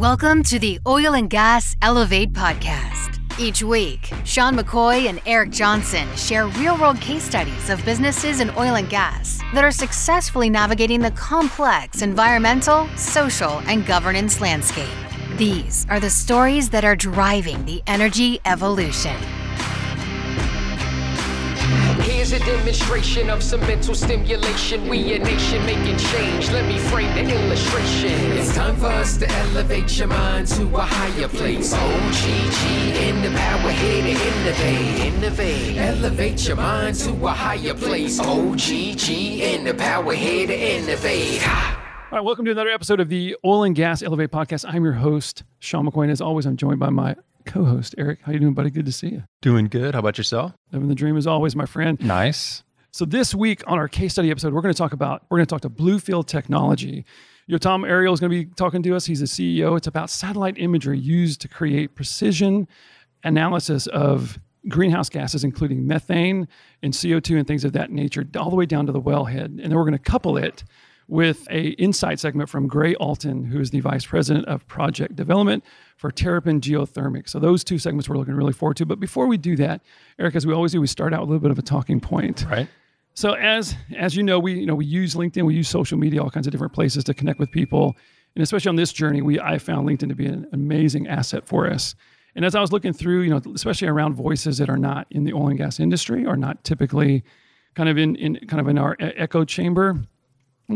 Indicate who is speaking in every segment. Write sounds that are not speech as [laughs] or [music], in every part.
Speaker 1: Welcome to the Oil and Gas Elevate podcast. Each week, Sean McCoy and Eric Johnson share real world case studies of businesses in oil and gas that are successfully navigating the complex environmental, social, and governance landscape. These are the stories that are driving the energy evolution.
Speaker 2: Here's a demonstration of some mental stimulation. We a nation making change. Let me frame the illustration. It's time for us to elevate your mind to a higher place. Oh, OGG in the power here to innovate. Innovate. Elevate your mind to a higher place. Oh, OGG in the power here to innovate.
Speaker 3: All right, welcome to another episode of the Oil and Gas Elevate podcast. I'm your host, Sean McCoy, and as always, I'm joined by my co-host, Eric. How you doing, buddy? Good to see you.
Speaker 4: Doing good. How about yourself?
Speaker 3: Living the dream as always, my friend.
Speaker 4: Nice.
Speaker 3: So this week on our case study episode, we're going to talk about we're going to talk to Bluefield Technology. Yotam Ariel is going to be talking to us. He's the CEO. It's about satellite imagery used to create precision analysis of greenhouse gases, including methane and CO2 and things of that nature, all the way down to the wellhead. And then we're going to couple it with a insight segment from Gray Alton, who is the vice president of project development for Terrapin Geothermic. So those two segments we're looking really forward to. But before we do that, Eric, as we always do, we start out with a little bit of a talking point.
Speaker 4: Right.
Speaker 3: So as as you know, we you know we use LinkedIn, we use social media, all kinds of different places to connect with people, and especially on this journey, we I found LinkedIn to be an amazing asset for us. And as I was looking through, you know, especially around voices that are not in the oil and gas industry or not typically kind of in in kind of in our echo chamber,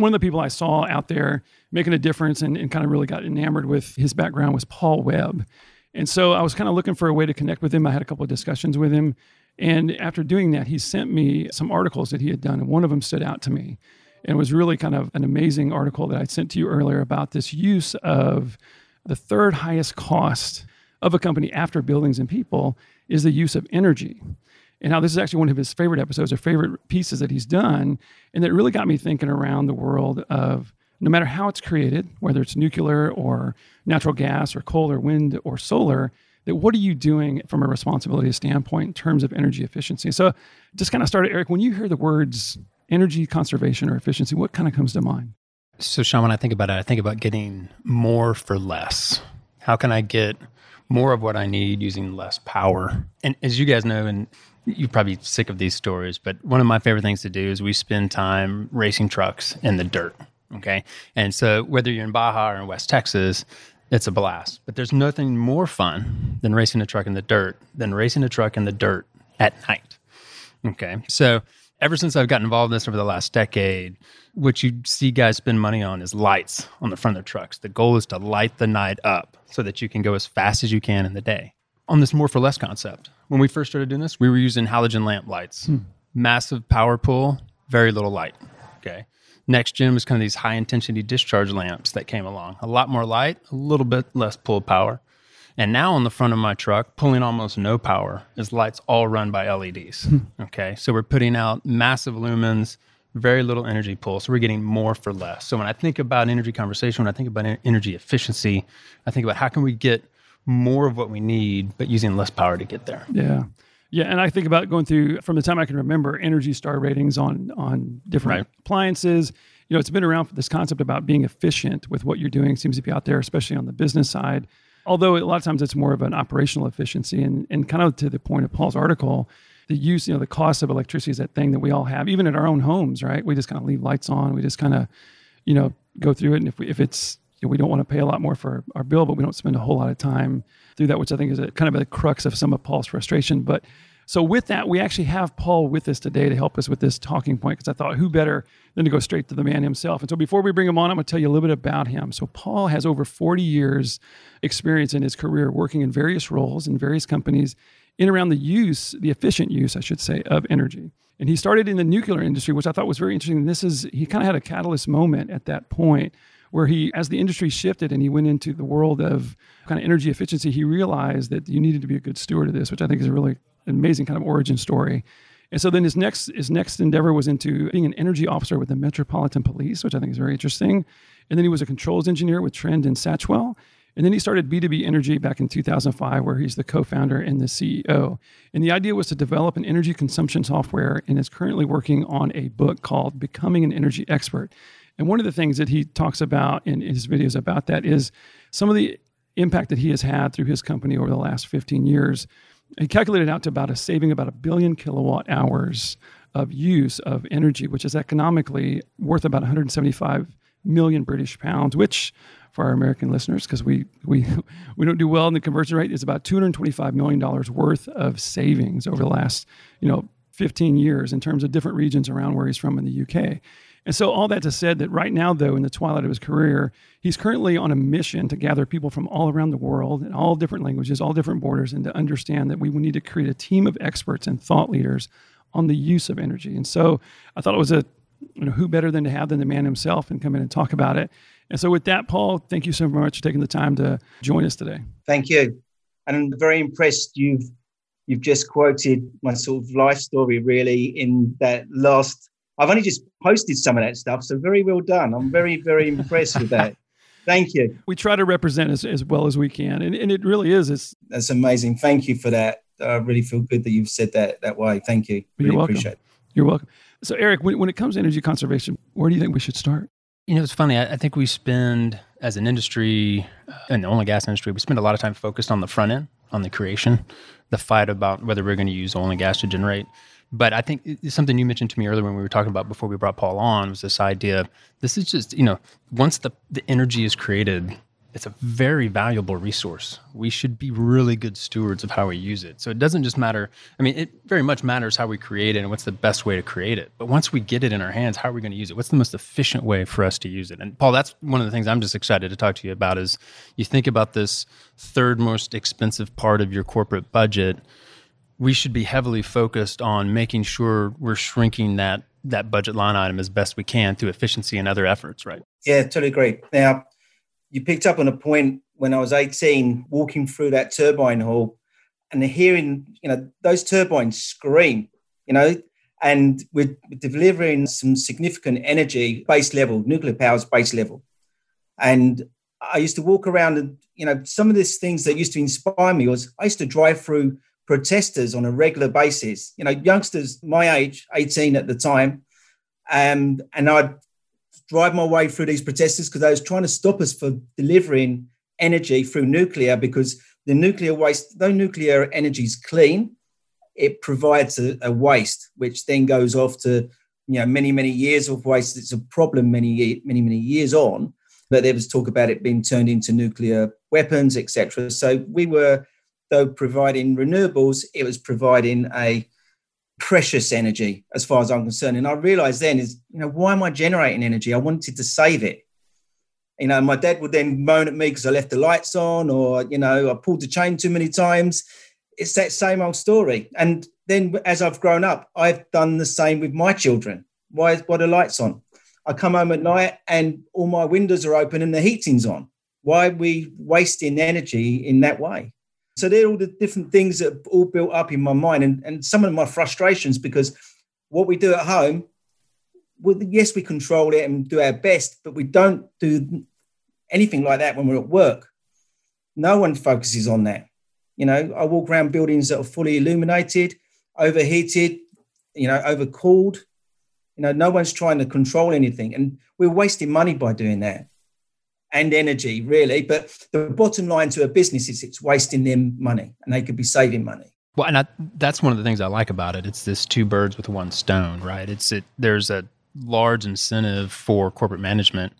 Speaker 3: one of the people I saw out there making a difference and, and kind of really got enamored with his background was Paul Webb. And so I was kind of looking for a way to connect with him. I had a couple of discussions with him. And after doing that, he sent me some articles that he had done, and one of them stood out to me. And it was really kind of an amazing article that I sent to you earlier about this use of the third highest cost of a company after buildings and people is the use of energy. And how this is actually one of his favorite episodes or favorite pieces that he's done. And that really got me thinking around the world of no matter how it's created, whether it's nuclear or natural gas or coal or wind or solar, that what are you doing from a responsibility standpoint in terms of energy efficiency? So just kind of started, Eric, when you hear the words energy conservation or efficiency, what kind of comes to mind?
Speaker 4: So, Sean, when I think about it, I think about getting more for less. How can I get more of what I need using less power? And as you guys know, and you're probably sick of these stories, but one of my favorite things to do is we spend time racing trucks in the dirt. Okay. And so whether you're in Baja or in West Texas, it's a blast. But there's nothing more fun than racing a truck in the dirt than racing a truck in the dirt at night. Okay. So ever since I've gotten involved in this over the last decade, what you see guys spend money on is lights on the front of their trucks. The goal is to light the night up so that you can go as fast as you can in the day. On this more for less concept, when we first started doing this, we were using halogen lamp lights, hmm. massive power pull, very little light. Okay. Next gen was kind of these high intensity discharge lamps that came along. A lot more light, a little bit less pull power. And now on the front of my truck, pulling almost no power, is lights all run by LEDs. Hmm. okay. So we're putting out massive lumens, very little energy pull. So we're getting more for less. So when I think about energy conversation, when I think about energy efficiency, I think about how can we get more of what we need, but using less power to get there.
Speaker 3: Yeah. Yeah, and I think about going through from the time I can remember Energy Star ratings on on different right. appliances. You know, it's been around for this concept about being efficient with what you're doing seems to be out there, especially on the business side. Although a lot of times it's more of an operational efficiency, and and kind of to the point of Paul's article, the use, you know, the cost of electricity is that thing that we all have, even in our own homes, right? We just kind of leave lights on. We just kind of, you know, go through it, and if we, if it's we don't want to pay a lot more for our bill, but we don't spend a whole lot of time through that, which I think is a, kind of a crux of some of Paul's frustration. But so with that, we actually have Paul with us today to help us with this talking point because I thought who better than to go straight to the man himself. And so before we bring him on, I'm going to tell you a little bit about him. So Paul has over 40 years experience in his career working in various roles in various companies in around the use, the efficient use, I should say, of energy. And he started in the nuclear industry, which I thought was very interesting. And this is he kind of had a catalyst moment at that point where he, as the industry shifted and he went into the world of kind of energy efficiency, he realized that you needed to be a good steward of this, which I think is a really amazing kind of origin story. And so then his next his next endeavor was into being an energy officer with the Metropolitan Police, which I think is very interesting. And then he was a controls engineer with Trend and Satchwell. And then he started B2B Energy back in 2005, where he's the co founder and the CEO. And the idea was to develop an energy consumption software and is currently working on a book called Becoming an Energy Expert. And one of the things that he talks about in his videos about that is some of the impact that he has had through his company over the last 15 years. He calculated out to about a saving about a billion kilowatt hours of use of energy, which is economically worth about 175 million British pounds, which for our American listeners, because we, we, [laughs] we don't do well in the conversion rate, is about $225 million worth of savings over the last, you know, 15 years in terms of different regions around where he's from in the UK. And so, all that to said, that right now, though, in the twilight of his career, he's currently on a mission to gather people from all around the world in all different languages, all different borders, and to understand that we need to create a team of experts and thought leaders on the use of energy. And so, I thought it was a you know, who better than to have than the man himself and come in and talk about it. And so, with that, Paul, thank you so much for taking the time to join us today.
Speaker 5: Thank you. And I'm very impressed you've you've just quoted my sort of life story really in that last I've only just posted some of that stuff, so very well done. I'm very, very impressed with that. [laughs] Thank you.
Speaker 3: We try to represent as, as well as we can, and, and it really is. It's
Speaker 5: that's amazing. Thank you for that. I really feel good that you've said that that way. Thank you.
Speaker 3: Really
Speaker 5: You're
Speaker 3: welcome.
Speaker 5: appreciate it.
Speaker 3: You're welcome. So, Eric, when, when it comes to energy conservation, where do you think we should start?
Speaker 4: You know, it's funny. I, I think we spend, as an industry, uh, in the oil and gas industry, we spend a lot of time focused on the front end, on the creation, the fight about whether we're going to use oil and gas to generate but I think something you mentioned to me earlier when we were talking about before we brought Paul on was this idea. This is just you know once the the energy is created, it's a very valuable resource. We should be really good stewards of how we use it. So it doesn't just matter. I mean, it very much matters how we create it and what's the best way to create it. But once we get it in our hands, how are we going to use it? What's the most efficient way for us to use it? And Paul, that's one of the things I'm just excited to talk to you about. Is you think about this third most expensive part of your corporate budget we should be heavily focused on making sure we're shrinking that that budget line item as best we can through efficiency and other efforts, right?
Speaker 5: Yeah, totally agree. Now, you picked up on a point when I was 18, walking through that turbine hall and hearing, you know, those turbines scream, you know, and we're delivering some significant energy base level, nuclear power's base level. And I used to walk around and, you know, some of these things that used to inspire me was I used to drive through protesters on a regular basis. You know, youngsters my age, 18 at the time, um, and I'd drive my way through these protesters because they was trying to stop us for delivering energy through nuclear because the nuclear waste, though nuclear energy is clean, it provides a, a, waste which then goes off to you know many many years of waste. It's a problem many many many years on, but there was talk about it being turned into nuclear weapons, etc. So we were though providing renewables, it was providing a precious energy as far as I'm concerned. And I realized then is, you know, why am I generating energy? I wanted to save it. You know, my dad would then moan at me because I left the lights on or, you know, I pulled the chain too many times. It's that same old story. And then as I've grown up, I've done the same with my children. Why, is why the lights on? I come home at night and all my windows are open and the heating's on. Why are we wasting energy in that way? So they're all the different things that all built up in my mind and, and some of my frustrations because what we do at home, well, yes, we control it and do our best, but we don't do anything like that when we're at work. No one focuses on that. You know, I walk around buildings that are fully illuminated, overheated, you know, overcooled. You know, no one's trying to control anything. And we're wasting money by doing that and energy, really. But the bottom line to a business is it's wasting them money and they could be saving money.
Speaker 4: Well, and I, that's one of the things I like about it. It's this two birds with one stone, right? It's it. There's a large incentive for corporate management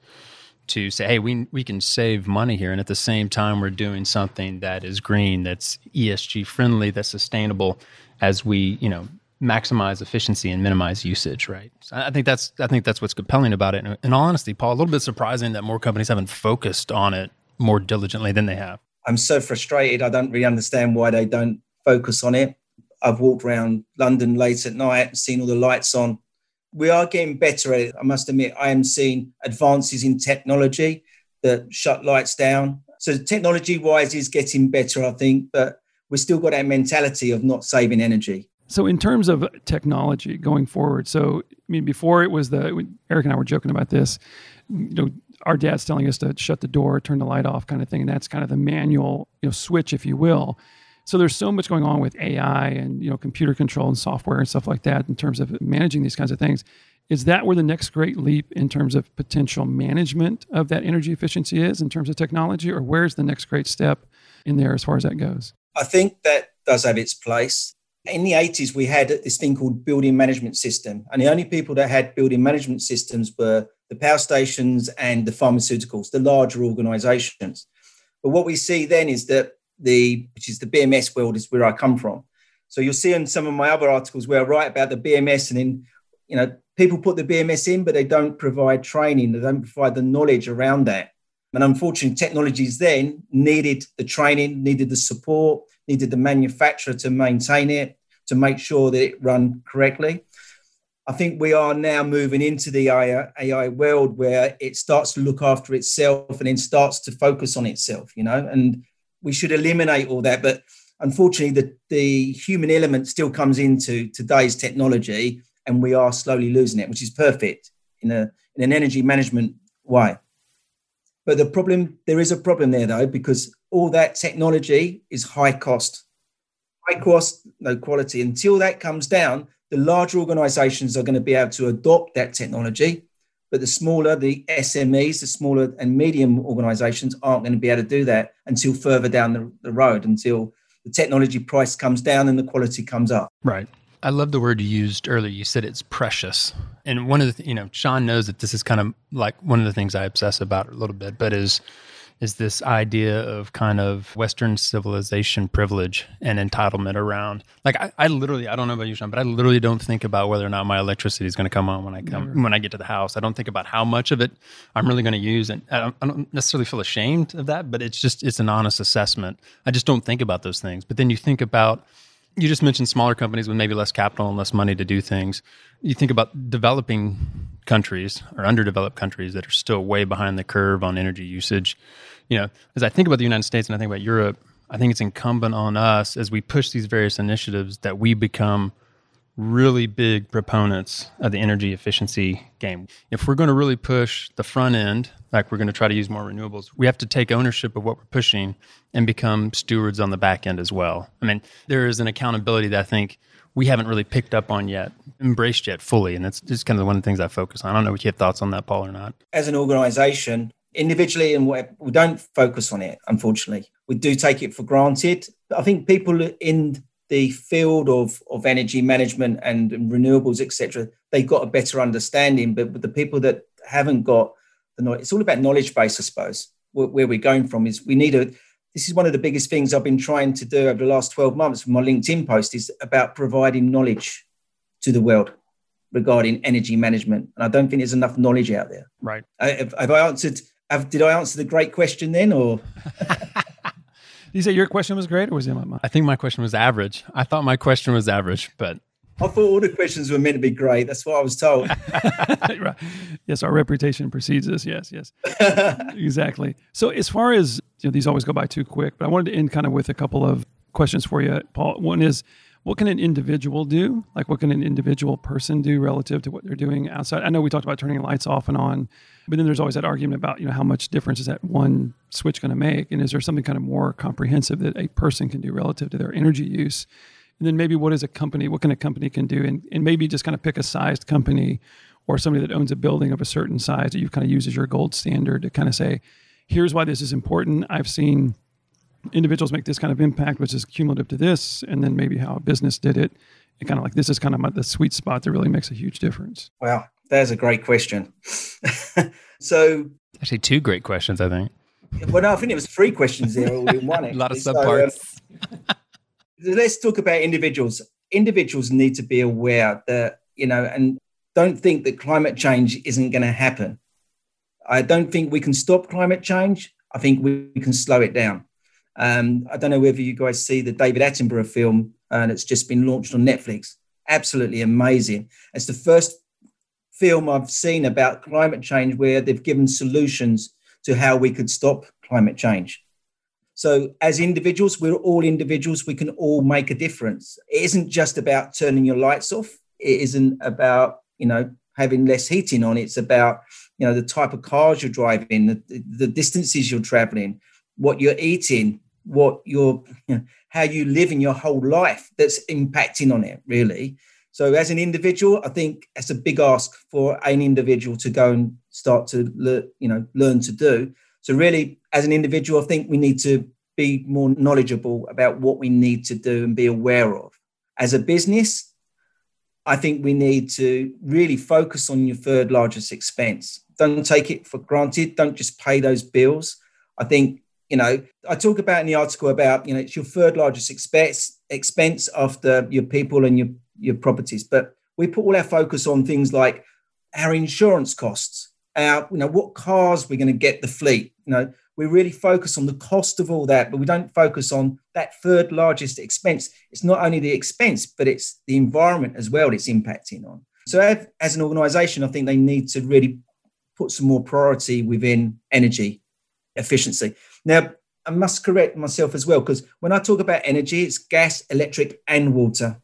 Speaker 4: to say, hey, we we can save money here, and at the same time, we're doing something that is green, that's ESG friendly, that's sustainable, as we you know maximize efficiency and minimize usage, right? So I think that's I think that's what's compelling about it. And in all honesty, Paul, a little bit surprising that more companies haven't focused on it more diligently than they have.
Speaker 5: I'm so frustrated. I don't really understand why they don't focus on it. I've walked around London late at night, seen all the lights on. We are getting better at it. I must admit, I am seeing advances in technology that shut lights down. So technology wise is getting better, I think, but we've still got that mentality of not saving energy.
Speaker 3: So, in terms of technology going forward, so I mean, before it was the Eric and I were joking about this. You know, our dad's telling us to shut the door, turn the light off, kind of thing, and that's kind of the manual, you know, switch, if you will. So there's so much going on with AI and you know computer control and software and stuff like that in terms of managing these kinds of things. Is that where the next great leap in terms of potential management of that energy efficiency is in terms of technology, or where's the next great step in there as far as that goes?
Speaker 5: I think that does have its place. In the 80s, we had this thing called building management system, and the only people that had building management systems were the power stations and the pharmaceuticals, the larger organizations. But what we see then is that the, which is the BMS world, is where I come from. So you'll see in some of my other articles where I write about the BMS, and then, you know, people put the BMS in, but they don't provide training, they don't provide the knowledge around that. And unfortunately, technologies then needed the training, needed the support, needed the manufacturer to maintain it, to make sure that it run correctly. I think we are now moving into the AI, world where it starts to look after itself and then starts to focus on itself, you know, and we should eliminate all that. But unfortunately, the, the human element still comes into today's technology and we are slowly losing it, which is perfect in, a, in an energy management way. But the problem, there is a problem there though, because all that technology is high cost. High cost, no quality. Until that comes down, the larger organizations are going to be able to adopt that technology. But the smaller, the SMEs, the smaller and medium organizations aren't going to be able to do that until further down the, the road, until the technology price comes down and the quality comes up.
Speaker 4: Right. I love the word you used earlier. You said it's precious. And one of the, you know, Sean knows that this is kind of like one of the things I obsess about a little bit, but is, is this idea of kind of Western civilization privilege and entitlement around. Like I, I literally, I don't know about you, Sean, but I literally don't think about whether or not my electricity is going to come on when I come Never. when I get to the house. I don't think about how much of it I'm really going to use, and I don't, I don't necessarily feel ashamed of that. But it's just it's an honest assessment. I just don't think about those things. But then you think about you just mentioned smaller companies with maybe less capital and less money to do things. You think about developing countries or underdeveloped countries that are still way behind the curve on energy usage. You know, as I think about the United States and I think about Europe, I think it's incumbent on us as we push these various initiatives that we become really big proponents of the energy efficiency game. If we're going to really push the front end, like we're going to try to use more renewables, we have to take ownership of what we're pushing and become stewards on the back end as well. I mean, there is an accountability that I think we haven't really picked up on yet, embraced yet fully. And that's just kind of one of the things I focus on. I don't know if you have thoughts on that, Paul, or not.
Speaker 5: As an organization, individually, and we don't focus on it, unfortunately. We do take it for granted. I think people in the field of, of energy management and renewables, etc., they've got a better understanding. But with the people that haven't got the knowledge, it's all about knowledge base, I suppose. Where, where we're going from is we need a. This is one of the biggest things I've been trying to do over the last 12 months with my LinkedIn post is about providing knowledge to the world regarding energy management. And I don't think there's enough knowledge out there.
Speaker 4: Right.
Speaker 5: Uh, have, have I answered? Have, did I answer the great question then, or? [laughs]
Speaker 3: you say your question was great, or was it my?
Speaker 4: I think my question was average. I thought my question was average, but
Speaker 5: I thought all the questions were meant to be great. That's what I was told. [laughs] [laughs]
Speaker 3: right. Yes, our reputation precedes us. Yes, yes, [laughs] exactly. So as far as you know, these always go by too quick, but I wanted to end kind of with a couple of questions for you, Paul. One is, what can an individual do? Like, what can an individual person do relative to what they're doing outside? I know we talked about turning lights off and on, but then there's always that argument about, you know, how much difference is that one switch going to make? And is there something kind of more comprehensive that a person can do relative to their energy use? And then maybe what is a company, what can a company can do? And, and maybe just kind of pick a sized company or somebody that owns a building of a certain size that you kind of use as your gold standard to kind of say, here's why this is important. I've seen individuals make this kind of impact, which is cumulative to this, and then maybe how a business did it. And kind of like this is kind of my, the sweet spot that really makes a huge difference.
Speaker 5: Wow, that's a great question. [laughs] so,
Speaker 4: actually, two great questions, I think.
Speaker 5: Well, no, I think it was three questions there all in one. [laughs]
Speaker 4: a lot of subparts.
Speaker 5: So, um, let's talk about individuals. Individuals need to be aware that you know, and don't think that climate change isn't going to happen. I don't think we can stop climate change. I think we can slow it down. Um, I don't know whether you guys see the David Attenborough film uh, it's just been launched on Netflix. Absolutely amazing. It's the first film I've seen about climate change where they've given solutions to how we could stop climate change. So, as individuals, we're all individuals. We can all make a difference. It isn't just about turning your lights off. It isn't about you know having less heating on. It's about you know the type of cars you're driving, the, the distances you're traveling, what you're eating, what you're, you know, how you live in your whole life that's impacting on it, really. So as an individual, I think that's a big ask for an individual to go and start to learn, you know, learn to do. So really, as an individual, I think we need to be more knowledgeable about what we need to do and be aware of. As a business, I think we need to really focus on your third largest expense. Don't take it for granted. Don't just pay those bills. I think, you know, I talk about in the article about, you know, it's your third largest expense expense after your people and your, your properties. But we put all our focus on things like our insurance costs, our, you know, what cars we're going to get the fleet, you know, we really focus on the cost of all that, but we don't focus on that third largest expense. It's not only the expense, but it's the environment as well it's impacting on. So, as an organization, I think they need to really put some more priority within energy efficiency. Now, I must correct myself as well, because when I talk about energy, it's gas, electric, and water.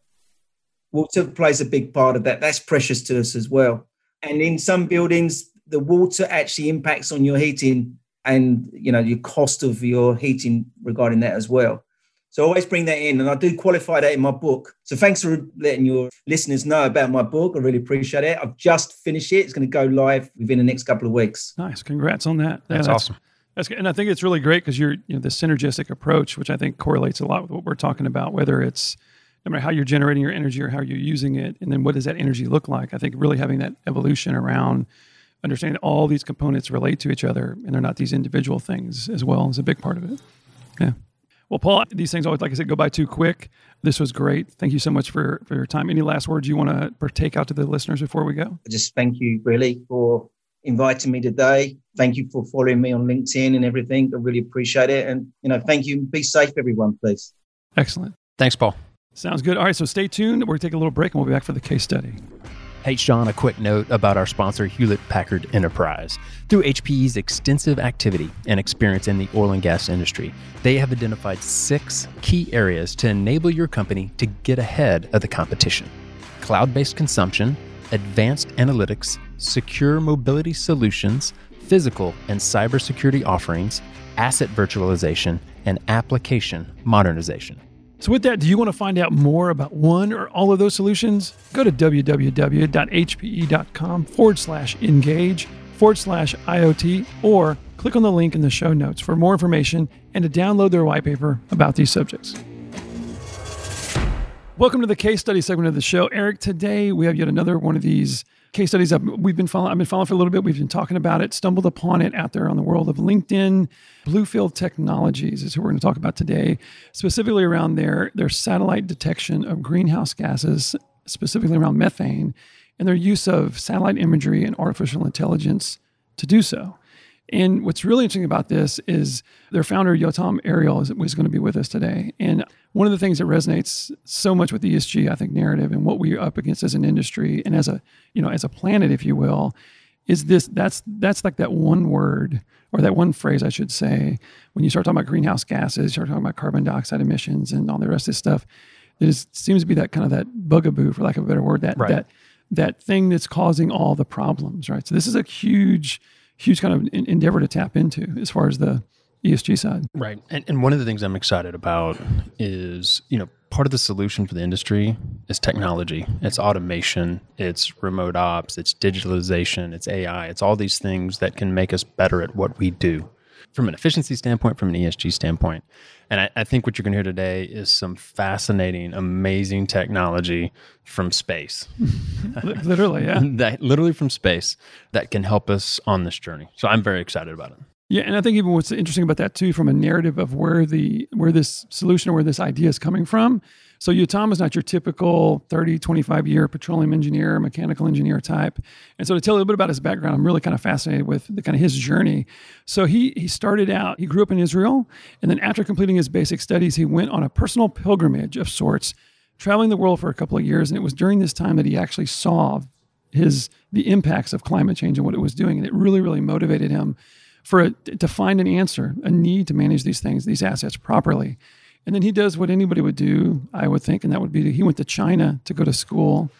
Speaker 5: Water plays a big part of that. That's precious to us as well. And in some buildings, the water actually impacts on your heating and you know your cost of your heating regarding that as well. So always bring that in, and I do qualify that in my book. So thanks for letting your listeners know about my book. I really appreciate it. I've just finished it. It's going to go live within the next couple of weeks.
Speaker 3: Nice, congrats on that.
Speaker 4: Yeah, that's, that's, awesome.
Speaker 3: That's good. and I think it's really great because you're you know the synergistic approach, which I think correlates a lot with what we're talking about, whether it's no matter how you're generating your energy or how you're using it, and then what does that energy look like. I think really having that evolution around understanding all these components relate to each other and they're not these individual things as well is a big part of it. Yeah. Well, Paul, these things always, like I said, go by too quick. This was great. Thank you so much for, for your time. Any last words you want to take out to the listeners before we go?
Speaker 5: Just thank you, really, for inviting me today. Thank you for following me on LinkedIn and everything. I really appreciate it. And, you know, thank you. Be safe, everyone, please.
Speaker 3: Excellent.
Speaker 4: Thanks, Paul.
Speaker 3: Sounds good. All right. So stay tuned. We're going to take a little break and we'll be back for the case study.
Speaker 6: Hey, Sean, a quick note about our sponsor, Hewlett Packard Enterprise. Through HPE's extensive activity and experience in the oil and gas industry, they have identified six key areas to enable your company to get ahead of the competition cloud based consumption, advanced analytics, secure mobility solutions, physical and cybersecurity offerings, asset virtualization, and application modernization.
Speaker 3: So, with that, do you want to find out more about one or all of those solutions? Go to www.hpe.com forward slash engage forward slash IoT or click on the link in the show notes for more information and to download their white paper about these subjects. Welcome to the case study segment of the show. Eric, today we have yet another one of these case studies I've, we've been following. I've been following for a little bit. We've been talking about it, stumbled upon it out there on the world of LinkedIn. Bluefield Technologies is who we're going to talk about today, specifically around their their satellite detection of greenhouse gases, specifically around methane, and their use of satellite imagery and artificial intelligence to do so. And what's really interesting about this is their founder, Yotam Ariel, is, was going to be with us today. And one of the things that resonates so much with the ESG, I think, narrative and what we're up against as an industry and as a, you know, as a planet, if you will, is this that's that's like that one word or that one phrase I should say when you start talking about greenhouse gases, you start talking about carbon dioxide emissions and all the rest of this stuff. There seems to be that kind of that bugaboo, for lack of a better word, that right. that that thing that's causing all the problems, right? So this is a huge huge kind of endeavor to tap into as far as the ESG side.
Speaker 4: Right. And, and one of the things I'm excited about is, you know, part of the solution for the industry is technology. It's automation, it's remote ops, it's digitalization, it's AI, it's all these things that can make us better at what we do from an efficiency standpoint, from an ESG standpoint. And I, I think what you're going to hear today is some fascinating, amazing technology from space. [laughs]
Speaker 3: literally, yeah. [laughs]
Speaker 4: that, literally from space that can help us on this journey. So I'm very excited about it.
Speaker 3: Yeah, and I think even what's interesting about that too, from a narrative of where the where this solution or where this idea is coming from. So Yotam is not your typical 30, 25 year petroleum engineer, mechanical engineer type. And so to tell you a little bit about his background, I'm really kind of fascinated with the kind of his journey. So he he started out, he grew up in Israel, and then after completing his basic studies, he went on a personal pilgrimage of sorts, traveling the world for a couple of years. And it was during this time that he actually saw his the impacts of climate change and what it was doing. And it really, really motivated him for a, to find an answer, a need to manage these things, these assets properly. And then he does what anybody would do, I would think, and that would be he went to China to go to school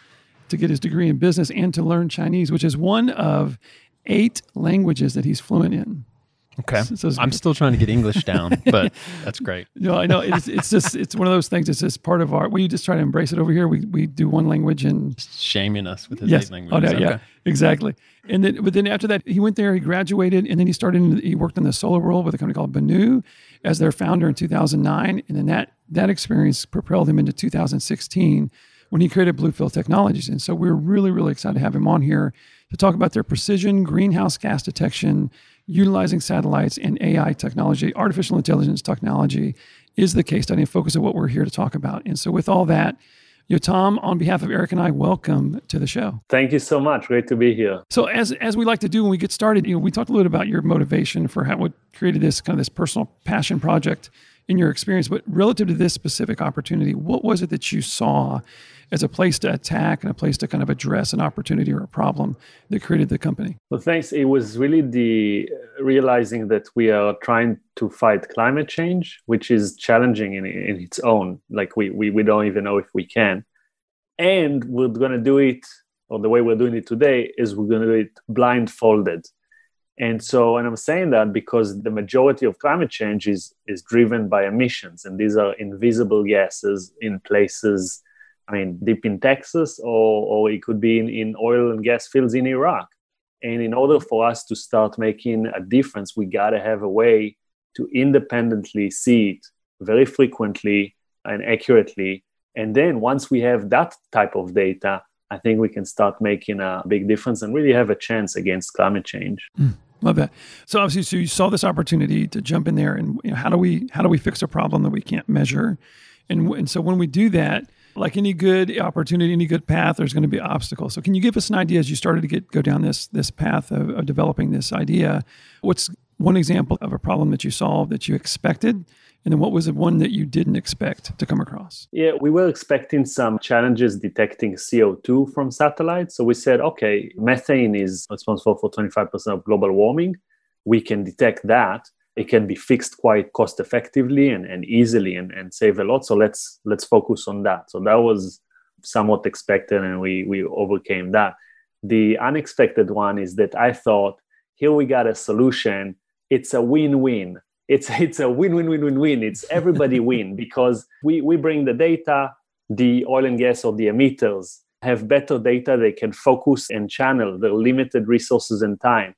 Speaker 3: to get his degree in business and to learn Chinese, which is one of eight languages that he's fluent in.
Speaker 4: Okay. So, so I'm still trying to get English down, [laughs] but that's great.
Speaker 3: No, I know it's it's just it's one of those things. It's just part of our. We just try to embrace it over here. We we do one language and
Speaker 4: shaming us with his
Speaker 3: yes.
Speaker 4: language.
Speaker 3: Oh no, okay. yeah, exactly. And then but then after that, he went there. He graduated, and then he started. He worked in the solar world with a company called Benu as their founder in 2009, and then that that experience propelled him into 2016 when he created Bluefield Technologies. And so we're really really excited to have him on here to talk about their precision greenhouse gas detection utilizing satellites and AI technology, artificial intelligence technology is the case study and focus of what we're here to talk about. And so, with all that, you know, Tom, on behalf of Eric and I, welcome to the show.
Speaker 7: Thank you so much. Great to be here.
Speaker 3: So, as as we like to do when we get started, you know, we talked a little bit about your motivation for how what created this kind of this personal passion project in your experience. But relative to this specific opportunity, what was it that you saw as a place to attack and a place to kind of address an opportunity or a problem that created the company?
Speaker 7: Well, thanks. It was really the realizing that we are trying to fight climate change, which is challenging in, in its own. Like we, we, we don't even know if we can. And we're going to do it, or the way we're doing it today is we're going to do it blindfolded. And so, and I'm saying that because the majority of climate change is, is driven by emissions, and these are invisible gases in places I mean, deep in Texas, or, or it could be in, in oil and gas fields in Iraq. And in order for us to start making a difference, we got to have a way to independently see it very frequently and accurately. And then once we have that type of data, I think we can start making a big difference and really have a chance against climate change.
Speaker 3: Mm, love that. So obviously, so you saw this opportunity to jump in there, and you know, how do we how do we fix a problem that we can't measure? And and so when we do that, like any good opportunity, any good path, there's going to be obstacles. So, can you give us an idea as you started to get go down this this path of, of developing this idea? What's one example of a problem that you solved that you expected, and then what was the one that you didn't expect to come across?
Speaker 7: Yeah, we were expecting some challenges detecting CO2 from satellites. So we said, okay, methane is responsible for 25% of global warming. We can detect that it can be fixed quite cost effectively and, and easily and, and save a lot. So let's let's focus on that. So that was somewhat expected and we we overcame that. The unexpected one is that i thought here we got a solution. It's a win-win. It's [laughs] it's a win-win-win-win-win. It's everybody [laughs] win because we we bring the data the oil and gas or the emitters have better data. They can focus and channel their limited resources and time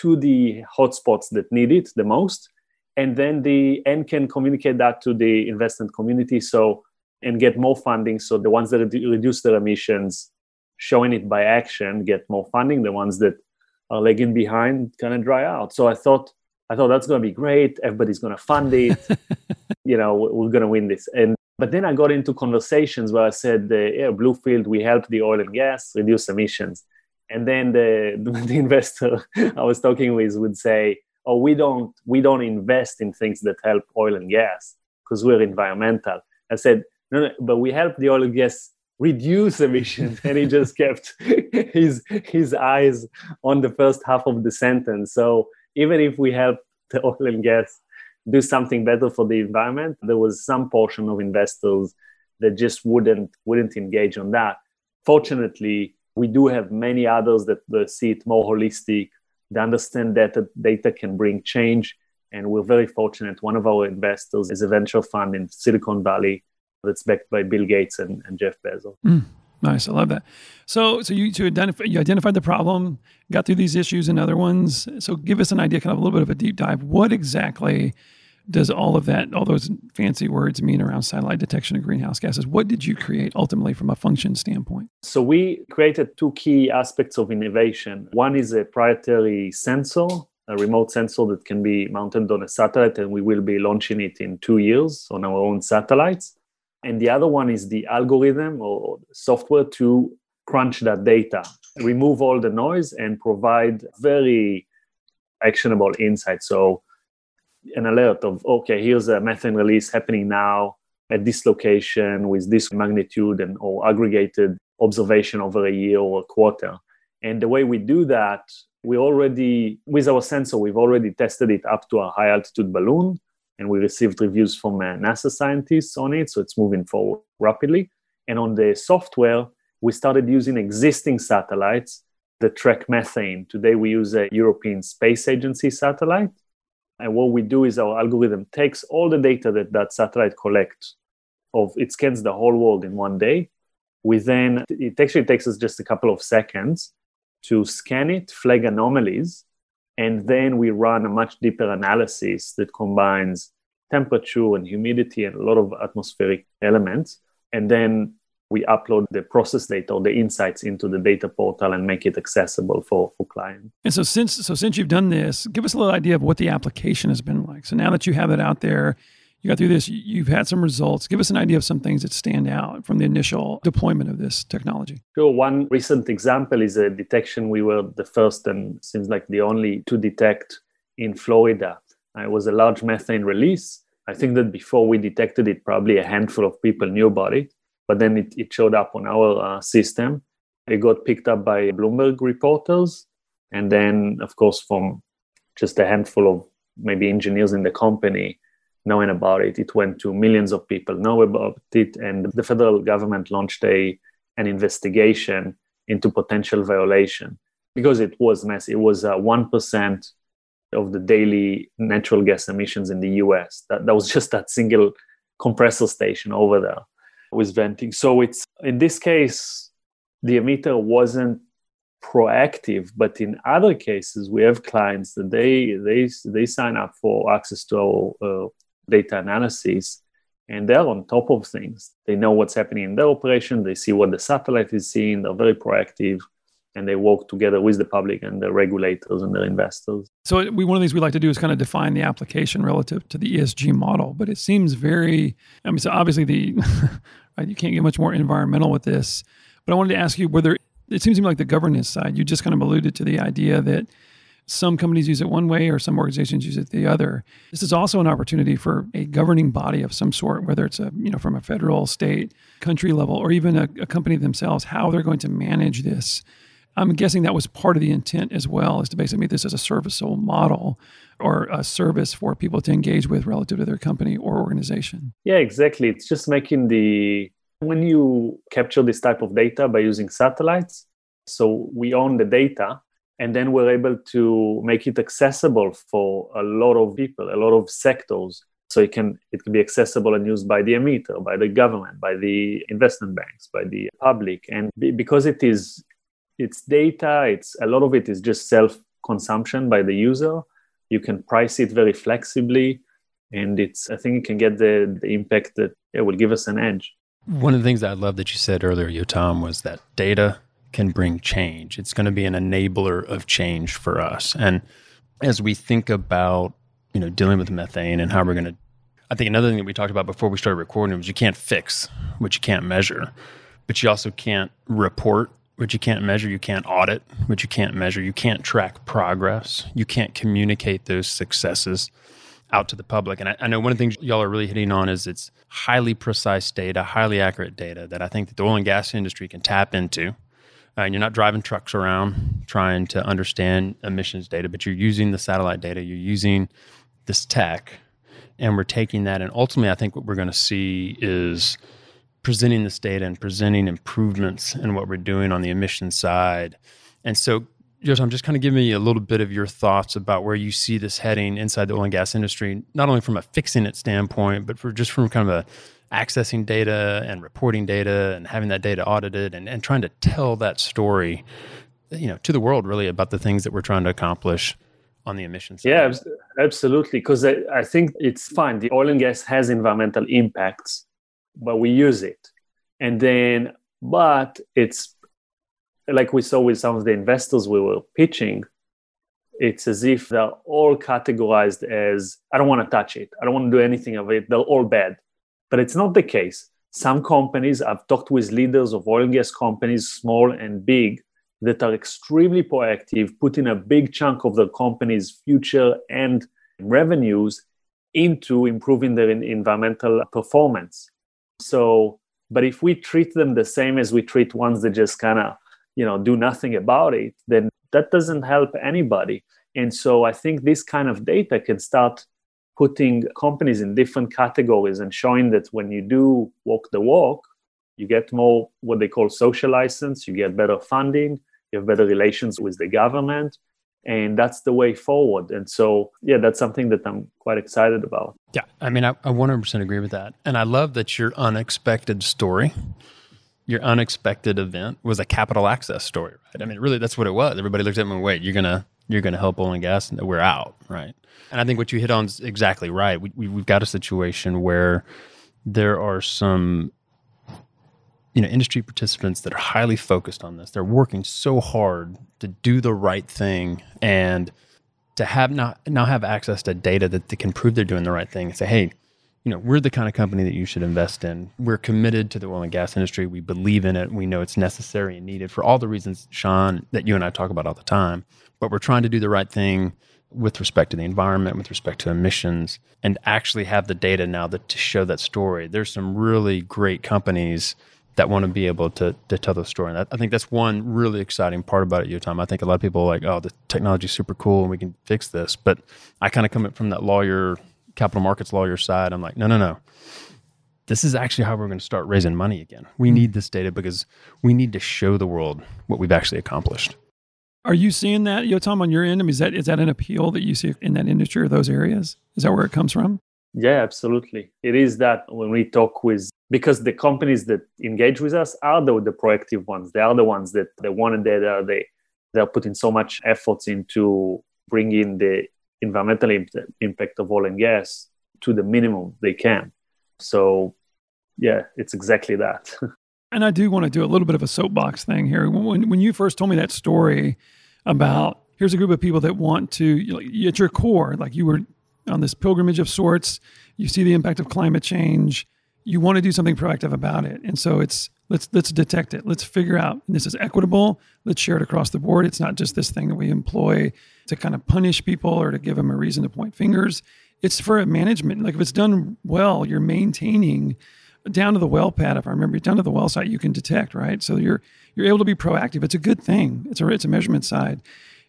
Speaker 7: to the hotspots that need it the most and then the end can communicate that to the investment community so and get more funding so the ones that reduce their emissions showing it by action get more funding the ones that are lagging behind kind of dry out. So i thought i thought that's going to be great everybody's going to fund it [laughs] you know we're going to win this. And but then i got into conversations where i said uh, yeah bluefield we help the oil and gas reduce emissions and then the, [laughs] the investor I was talking with would say, "Oh, we don't we don't invest in things that help oil and gas because we're environmental." I said, "No, no, but we help the oil and gas reduce [laughs] emissions." and he just kept [laughs] his his eyes on the first half of the sentence. So even if we help the oil and gas do something better for the environment, there was some portion of investors that just wouldn't wouldn't engage on that. Fortunately, we do have many others that, that see it more holistic. They understand that data can bring change. And we're very fortunate. One of our investors is a venture fund in Silicon Valley that's backed by Bill Gates and, and Jeff Bezos.
Speaker 3: Mm, nice, I love that. So, so you to identify you identified the problem, got through these issues and other ones. So, give us an idea, kind of a little bit of a deep dive. What exactly does all of that, all those fancy words mean around satellite detection of greenhouse gases? What did you create ultimately from a function standpoint?
Speaker 7: So we created two key aspects of innovation. One is a proprietary sensor, a remote sensor that can be mounted on a satellite, and we will be launching it in two years on our own satellites. And the other one is the algorithm or software to crunch that data, remove all the noise, and provide very actionable insights. So an alert of okay here's a methane release happening now at this location with this magnitude and or aggregated observation over a year or a quarter. And the way we do that we already with our sensor we've already tested it up to a high altitude balloon and we received reviews from uh, nasa scientists on it so it's moving forward rapidly. And on the software we started using existing satellites that track methane. Today we use a european space agency satellite And what we do is our algorithm takes all the data that that satellite collects of it scans the whole world in one day. We then it actually takes us just a couple of seconds to scan it, flag anomalies, and then we run a much deeper analysis that combines temperature and humidity and a lot of atmospheric elements. And then we upload the process data or the insights into the data portal and make it accessible for, for clients.
Speaker 3: And so since so since you've done this, give us a little idea of what the application has been like. So now that you have it out there, you got through this, you've had some results. Give us an idea of some things that stand out from the initial deployment of this technology.
Speaker 7: Sure. One recent example is a detection we were the first and seems like the only to detect in Florida. Uh, it was a large methane release. I think that before we detected it, probably a handful of people knew about it but then it, it showed up on our uh, system. It got picked up by Bloomberg reporters. And then, of course, from just a handful of maybe engineers in the company knowing about it, it went to millions of people know about it. And the federal government launched a, an investigation into potential violation because it was messy. It was uh, 1% of the daily natural gas emissions in the US. That, that was [laughs] just that single compressor station over there with venting. So it's in this case, the emitter wasn't proactive, but in other cases, we have clients that they they they sign up for access to our uh, data analysis, and they're on top of things. They know what's happening in their operation. They see what the satellite is seeing. They're very proactive and they work together with the public and the regulators and their investors.
Speaker 3: So we one of the things we like to do is kind of define the application relative to the ESG model, but it seems very I mean so obviously the [laughs] you can't get much more environmental with this. But I wanted to ask you whether it seems to me like the governance side, you just kind of alluded to the idea that some companies use it one way or some organizations use it the other. This is also an opportunity for a governing body of some sort, whether it's a you know from a federal, state, country level, or even a, a company themselves, how they're going to manage this I'm guessing that was part of the intent as well, is to basically make this as a serviceable model or a service for people to engage with relative to their company or organization.
Speaker 7: Yeah, exactly. It's just making the when you capture this type of data by using satellites, so we own the data and then we're able to make it accessible for a lot of people, a lot of sectors. So it can it can be accessible and used by the emitter, by the government, by the investment banks, by the public, and because it is it's data it's a lot of it is just self consumption by the user. You can price it very flexibly and it's i think it can get the, the impact that it will give us an edge.
Speaker 4: One of the things i love that you said earlier yotam was that data can bring change. It's going to be an enabler of change for us. And as we think about you know dealing with methane and how we're going to i think another thing that we talked about before we started recording was you can't fix what you can't measure but you also can't report which you can't measure, you can't audit, which you can't measure, you can't track progress, you can't communicate those successes out to the public. And I, I, know one of the things y'all are really hitting on is it's highly precise data, highly accurate data that I think that the oil and gas industry can tap into. Uh, and you're not driving trucks around trying to understand emissions data, but you're using the satellite data, you're using this tech, and we're taking that. And ultimately, I think what we're going to see is presenting this data and presenting improvements in what we're doing on the emission side. And so, Joseph, I'm just kind of giving me a little bit of your thoughts about where you see this heading inside the oil and gas industry, not only from a fixing it standpoint, but for just from kind of a accessing data and reporting data and having that data audited and, and trying to tell that story, you know, to the world really about the things that we're trying to accomplish on the emissions.
Speaker 7: Yeah, absolutely. Because I, I think it's fine. The oil and gas has environmental impacts but we use it. And then, but it's like we saw with some of the investors we were pitching, it's as if they're all categorized as I don't want to touch it. I don't want to do anything of it. They're all bad. But it's not the case. Some companies, I've talked with leaders of oil and gas companies, small and big, that are extremely proactive, putting a big chunk of their company's future and revenues into improving their environmental performance. So, but if we treat them the same as we treat ones that just kind of, you know, do nothing about it, then that doesn't help anybody. And so I think this kind of data can start putting companies in different categories and showing that when you do walk the walk, you get more what they call social license, you get better funding, you have better relations with the government, and that's the way forward. And so yeah that's something that i'm quite excited about.
Speaker 4: Yeah i mean i, I 100% agree with that. And i love that your unexpected story your unexpected event was a capital access story right? I mean really that's what it was. Everybody looked at me and wait you're gonna you're gonna help oil and gas and we're out right? And i think what you hit on is exactly right. We, we, we've got a situation where there are some you know industry participants that are highly focused on this. They're working so hard to do the right thing and to have not now have access to data that, that can prove they're doing the right thing and say hey you know we're the kind of company that you should invest in. We're committed to the oil and gas industry. We believe in it. We know it's necessary and needed for all the reasons sean that you and i talk about all the time. But we're trying to do the right thing with respect to the environment, with respect to emissions, and actually have the data now that to show that story. There's some really great companies that want to be able to, to tell the story. And I think that's one really exciting part about it, Yotam. I think a lot of people are like, oh, the technology's super cool and we can fix this. But I kind of come in from that lawyer, capital markets lawyer side. I'm like, no, no, no. This is actually how we're going to start raising money again. We hmm. need this data because we need to show the world what we've actually accomplished.
Speaker 3: Are you seeing that, Yotam, on your end? I mean, is that is that an appeal that you see in that industry or those areas? Is that where it comes from?
Speaker 7: Yeah, absolutely. It is that when we talk with because the companies that engage with us are the, the proactive ones. They are the ones that they want data. They they're putting so much efforts into bringing the environmental impact of oil and gas to the minimum they can. So, yeah, it's exactly that. [laughs]
Speaker 3: and I do want to do a little bit of a soapbox thing here. When when you first told me that story about here's a group of people that want to at your core, like you were on this pilgrimage of sorts, you see the impact of climate change you want to do something proactive about it. And so it's let's let's detect it. Let's figure out this is equitable. Let's share it across the board. It's not just this thing that we employ to kind of punish people or to give them a reason to point fingers. It's for management. Like if it's done well, you're maintaining down to the well pad. If I remember, down to the well site, you can detect right. So you're you're able to be proactive. It's a good thing. It's a it's a measurement side.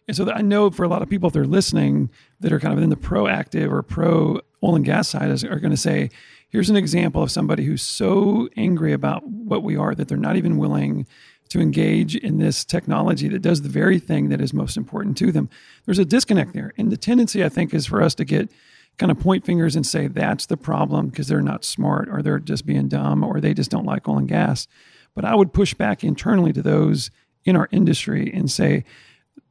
Speaker 3: And so I know for a lot of people, if they're listening, that are kind of in the proactive or pro oil and gas side, are going to say, here's an example of somebody who's so angry about what we are that they're not even willing to engage in this technology that does the very thing that is most important to them. There's a disconnect there. And the tendency, I think, is for us to get kind of point fingers and say that's the problem because they're not smart or they're just being dumb or they just don't like oil and gas. But I would push back internally to those in our industry and say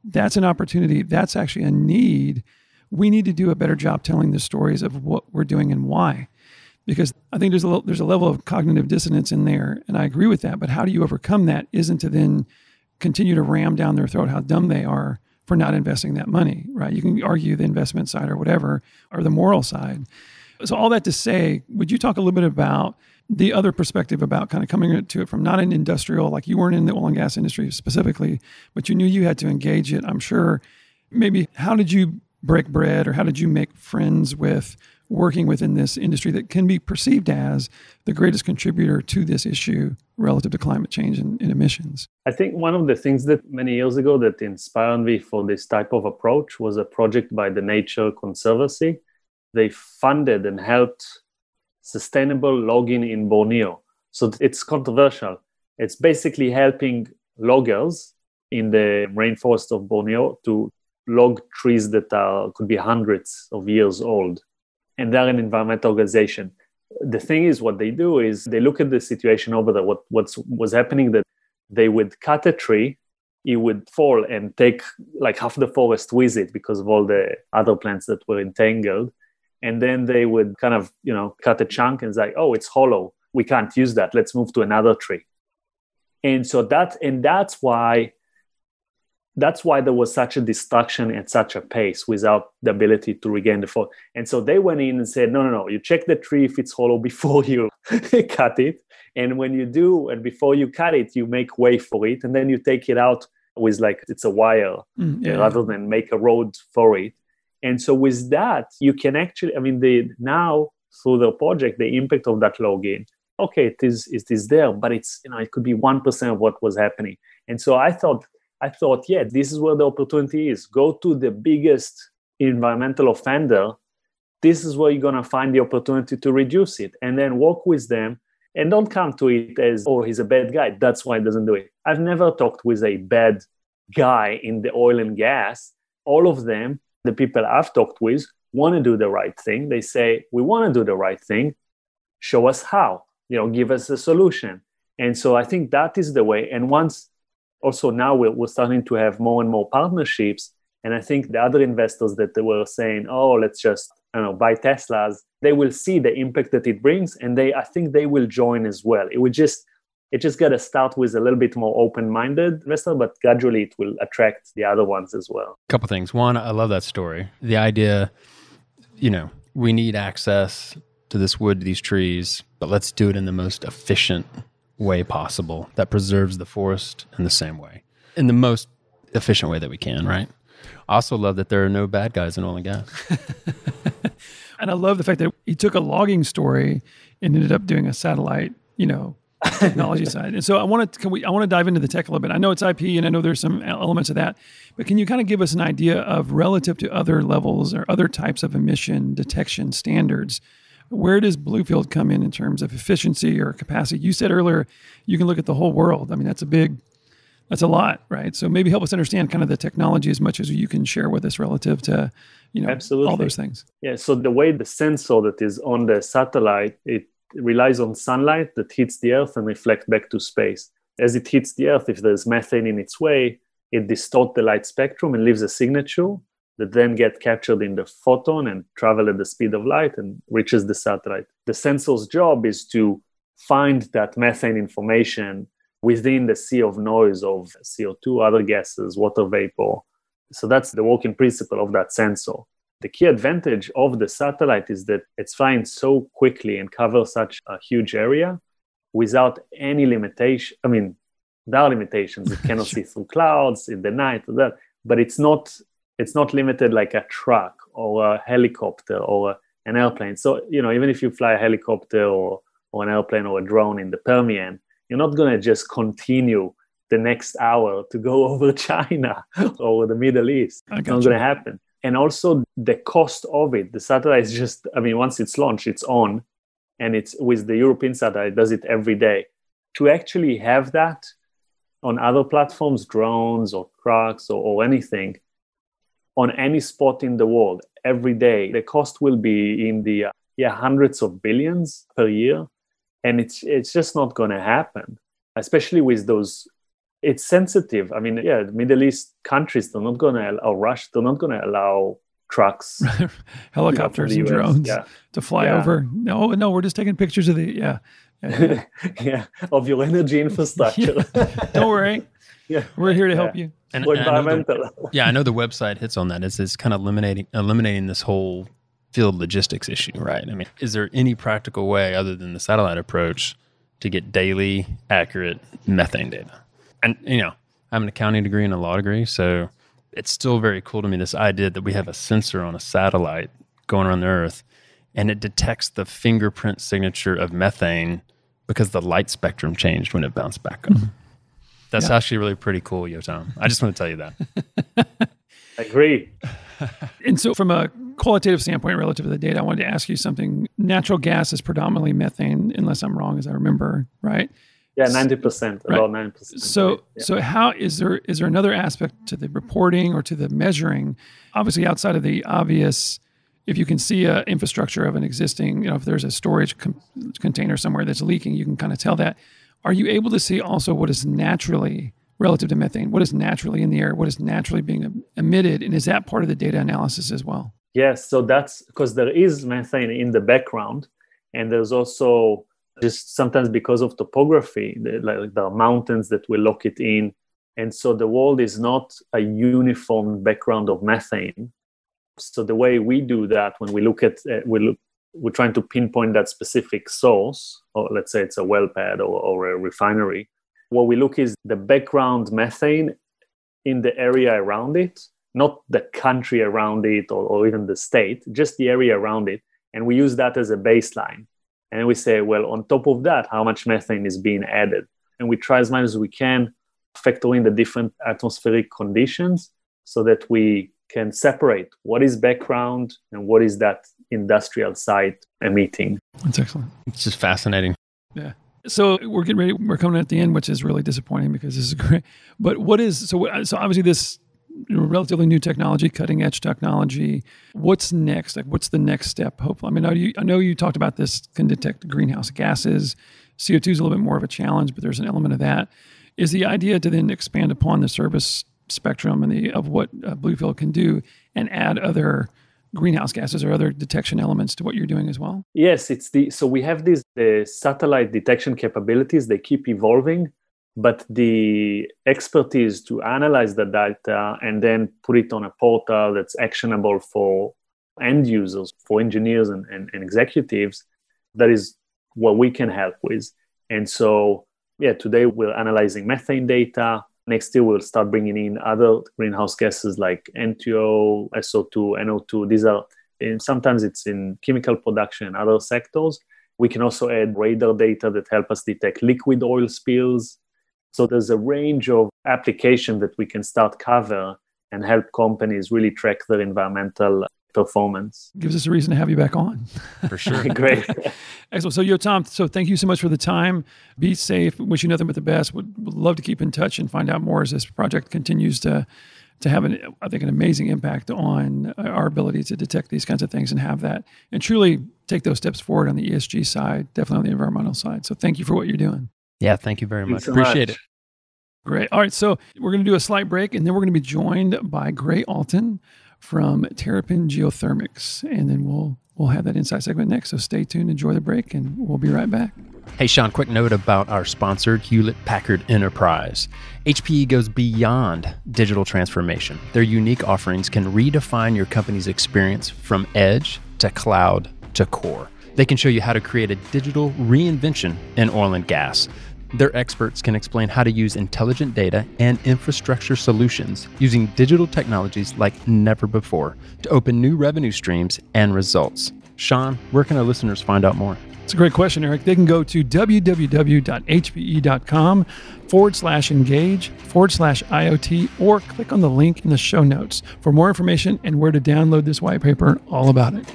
Speaker 3: that's an opportunity, that's actually a need. We need to do a better job telling the stories of what we're doing and why because I think there's a there's a level of cognitive dissonance in there, and I agree with that. But how do you overcome that? Isn't to then continue to ram down their throat how dumb they are for not investing that money, right? You can argue the investment side or whatever, or the moral side. So all that to say, would you talk a little bit about the other perspective about kind of coming to it from not an industrial, like you weren't in the oil and gas industry specifically, but you knew you had to engage it. I'm sure. Maybe how did you break bread, or how did you make friends with working within this industry that can be perceived as the greatest contributor to this issue relative to climate change and, and, emissions.
Speaker 7: I think one of the things that many years ago that inspired me for this type of approach was a project by the Nature Conservancy. They funded and helped sustainable logging in Borneo. So it's controversial. It's basically helping loggers in the rainforest of Borneo to log trees that are could be hundreds of years old and they're an environmental organization. The thing is, what they do is they look at the situation over there. What what's was happening that they would cut a tree, it would fall and take like half the forest with it because of all the other plants that were entangled. And then they would kind of you know cut a chunk and say, oh, it's hollow. We can't use that. Let's move to another tree. And so that and that's why that's why there was such a destruction at such a pace without the ability to regain the forest. And so they went in and said, no, no, no, you check the tree if it's hollow [laughs] before you [laughs] cut it. And when you do, and before you cut it, you make way for it. And then you take it out with like it's a wire mm, yeah. rather than make a road for it. And so with that, you can actually, I mean, the now through the project, the impact of that login, okay, it is it is there, but it's you know, it could be one percent of what was happening. And so I thought I thought, yeah, this is where the opportunity is. Go to the biggest environmental offender. This is where you're going to find the opportunity to reduce it and then work with them and don't come to it as, oh, he's a bad guy. That's why he doesn't do it. I've never talked with a bad guy in the oil and gas all of them, the people I've talked with, want to do the right thing. They say, we want to do the right thing. Show us how, you know, give us a solution. And so I think that is the way. And once also now we're, we're starting to have more and more partnerships. And I think the other investors that they were saying, oh, let's just I don't know, buy Teslas, they will see the impact that it brings. And they I think they will join as well. It will just it just got to start with a little bit more open-minded investor, but gradually it will attract the other ones as well.
Speaker 6: Couple things. One, I love that story. The idea, you know, we need access to this wood, these trees, but let's do it in the most efficient way possible that preserves the forest in the same way, in the most efficient way that we can, right? I also love that there are no bad guys in oil and gas. [laughs]
Speaker 3: and I love the fact that he took a logging story and ended up doing a satellite, you know, technology [laughs] side. And so I want to can we I want to dive into the tech a little bit. I know it's IP and I know there's some elements of that, but can you kind of give us an idea of relative to other levels or other types of emission detection standards? Where does Bluefield come in in terms of efficiency or capacity? You said earlier you can look at the whole world. I mean, that's a big, that's a lot, right? So maybe help us understand kind of the technology as much as you can share with us relative to, you know,
Speaker 7: Absolutely.
Speaker 3: all those things.
Speaker 7: Yeah. So the way the sensor that is on the satellite, it relies on sunlight that hits the Earth and reflects back to space. As it hits the Earth, if there's methane in its way, it distorts the light spectrum and leaves a signature that then get captured in the photon and travel at the speed of light and reaches the satellite. The sensor's job is to find that methane information within the sea of noise of CO2, other gases, water vapor. So that's the working principle of that sensor. The key advantage of the satellite is that it's flying so quickly and covers such a huge area without any limitation. I mean, there are limitations. It cannot [laughs] see through clouds in the night, that, but it's not it's not limited like a truck or a helicopter or a, an airplane. So, you know, even if you fly a helicopter or, or an airplane or a drone in the Permian, you're not going to just continue the next hour to go [laughs] over China [laughs] or the Middle East. It's not going to happen. And also the cost of it. The satellite is just, I mean, once it's launched, it's on. And it's with the European satellite, does it every day. To actually have that on other platforms, drones or trucks or, or anything, on any spot in the world every day, the cost will be in the uh, yeah hundreds of billions per year, and it's it's just not going to happen. Especially with those, it's sensitive. I mean, yeah, Middle East countries they're not going to or Russia they're not going to allow trucks, [laughs]
Speaker 3: helicopters, and drones yeah. to fly yeah. over. No, no, we're just taking pictures of the yeah.
Speaker 7: Yeah, [laughs] yeah. of your energy [laughs] infrastructure.
Speaker 3: Don't worry. Yeah. We're here to help you.
Speaker 6: And, and environmental. I [laughs] the, yeah, I know the website hits on that. It's, it's kind of eliminating eliminating this whole field logistics issue, right? I mean, is there any practical way other than the satellite approach to get daily accurate methane data? And you know, I have an accounting degree and a law degree, so it's still very cool to me this idea that we have a sensor on a satellite going around the Earth, and it detects the fingerprint signature of methane because the light spectrum changed when it bounced back up. Mm-hmm. That's yeah. actually really pretty cool, Yotam. I just want to tell you that. [laughs]
Speaker 7: I agree.
Speaker 3: and so, from a qualitative standpoint, relative to the data, I wanted to ask you something. Natural gas is predominantly methane, unless I'm wrong, as I remember, right?
Speaker 7: Yeah, ninety percent, right. about ninety percent.
Speaker 3: So, yeah. so how is there is there another aspect to the reporting or to the measuring? Obviously, outside of the obvious, if you can see a infrastructure of an existing, you know, if there's a storage com- container somewhere that's leaking, you can kind of tell that. Are you able to see also what is naturally relative to methane? What is naturally in the air? What is naturally being emitted? And is that part of the data analysis as well?
Speaker 7: Yes. So that's because there is methane in the background. And there's also just sometimes because of topography, like the mountains that will lock it in. And so the world is not a uniform background of methane. So the way we do that when we look at uh, we look we're trying to pinpoint that specific source, or let's say it's a well pad or, or a refinery. What we look is the background methane in the area around it, not the country around it or, or even the state, just the area around it. And we use that as a baseline. And we say, well, on top of that, how much methane is being added? And we try as much as we can factor in the different atmospheric conditions so that we can separate what is background and what is that industrial site emitting.
Speaker 3: That's excellent.
Speaker 6: It's just fascinating.
Speaker 3: Yeah. So we're getting ready. We're coming at the end, which is really disappointing because this is [laughs] great. But what is so? So obviously this relatively new technology, cutting edge technology. What's next? Like, what's the next step? Hopefully, I mean, I know you, I know you talked about this can detect greenhouse gases. CO2 is a little bit more of a challenge, but there's an element of that. Is the idea to then expand upon the service spectrum and the of what uh, Bluefield can do and add other greenhouse gases or other detection elements to what you're doing as well?
Speaker 7: Yes, it's the so we have these the satellite detection capabilities. They keep evolving, but the expertise to analyze the data and then put it on a portal that's actionable for end users, for engineers and, and, and executives, that is what we can help with. And so, yeah, today we're analyzing methane data. Next year, we'll start bringing in other greenhouse gases like N2O, SO2, NO2. These are, sometimes it's in chemical production and other sectors. We can also add radar data that help us detect liquid oil spills. So there's a range of application that we can start cover and help companies really track their environmental performance.
Speaker 3: Gives us a reason to have you back on.
Speaker 6: For sure. [laughs]
Speaker 7: Great.
Speaker 3: Excellent. So, Yotam, so thank you so much for the time. Be safe. Wish you nothing but the best. Would, would love to keep in touch and find out more as this project continues to to have an I think an amazing impact on our ability to detect these kinds of things and have that and truly take those steps forward on the ESG side, definitely on the environmental side. So, thank you for what you're doing.
Speaker 6: Yeah, thank you very much.
Speaker 7: so
Speaker 6: Appreciate
Speaker 7: much.
Speaker 6: it.
Speaker 3: Great. All right. So we're going to do a slight break and then we're going to be joined by Gray Alton from Terrapin Geothermics. And then we'll we'll have that inside segment next. So stay tuned, enjoy the break, and we'll be right back.
Speaker 6: Hey, Sean, quick note about our sponsored Hewlett Packard Enterprise. HPE goes beyond digital transformation. Their unique offerings can redefine your company's experience from edge to cloud to core. They can show you how to create a digital reinvention in oil and gas. Their experts can explain how to use intelligent data and infrastructure solutions using digital technologies like never before to open new revenue streams and results. Sean, where can our listeners find out more?
Speaker 3: It's a great question, Eric. They can go to www.hpe.com forward slash engage forward slash IoT or click on the link in the show notes for more information and where to download this white paper, all about it.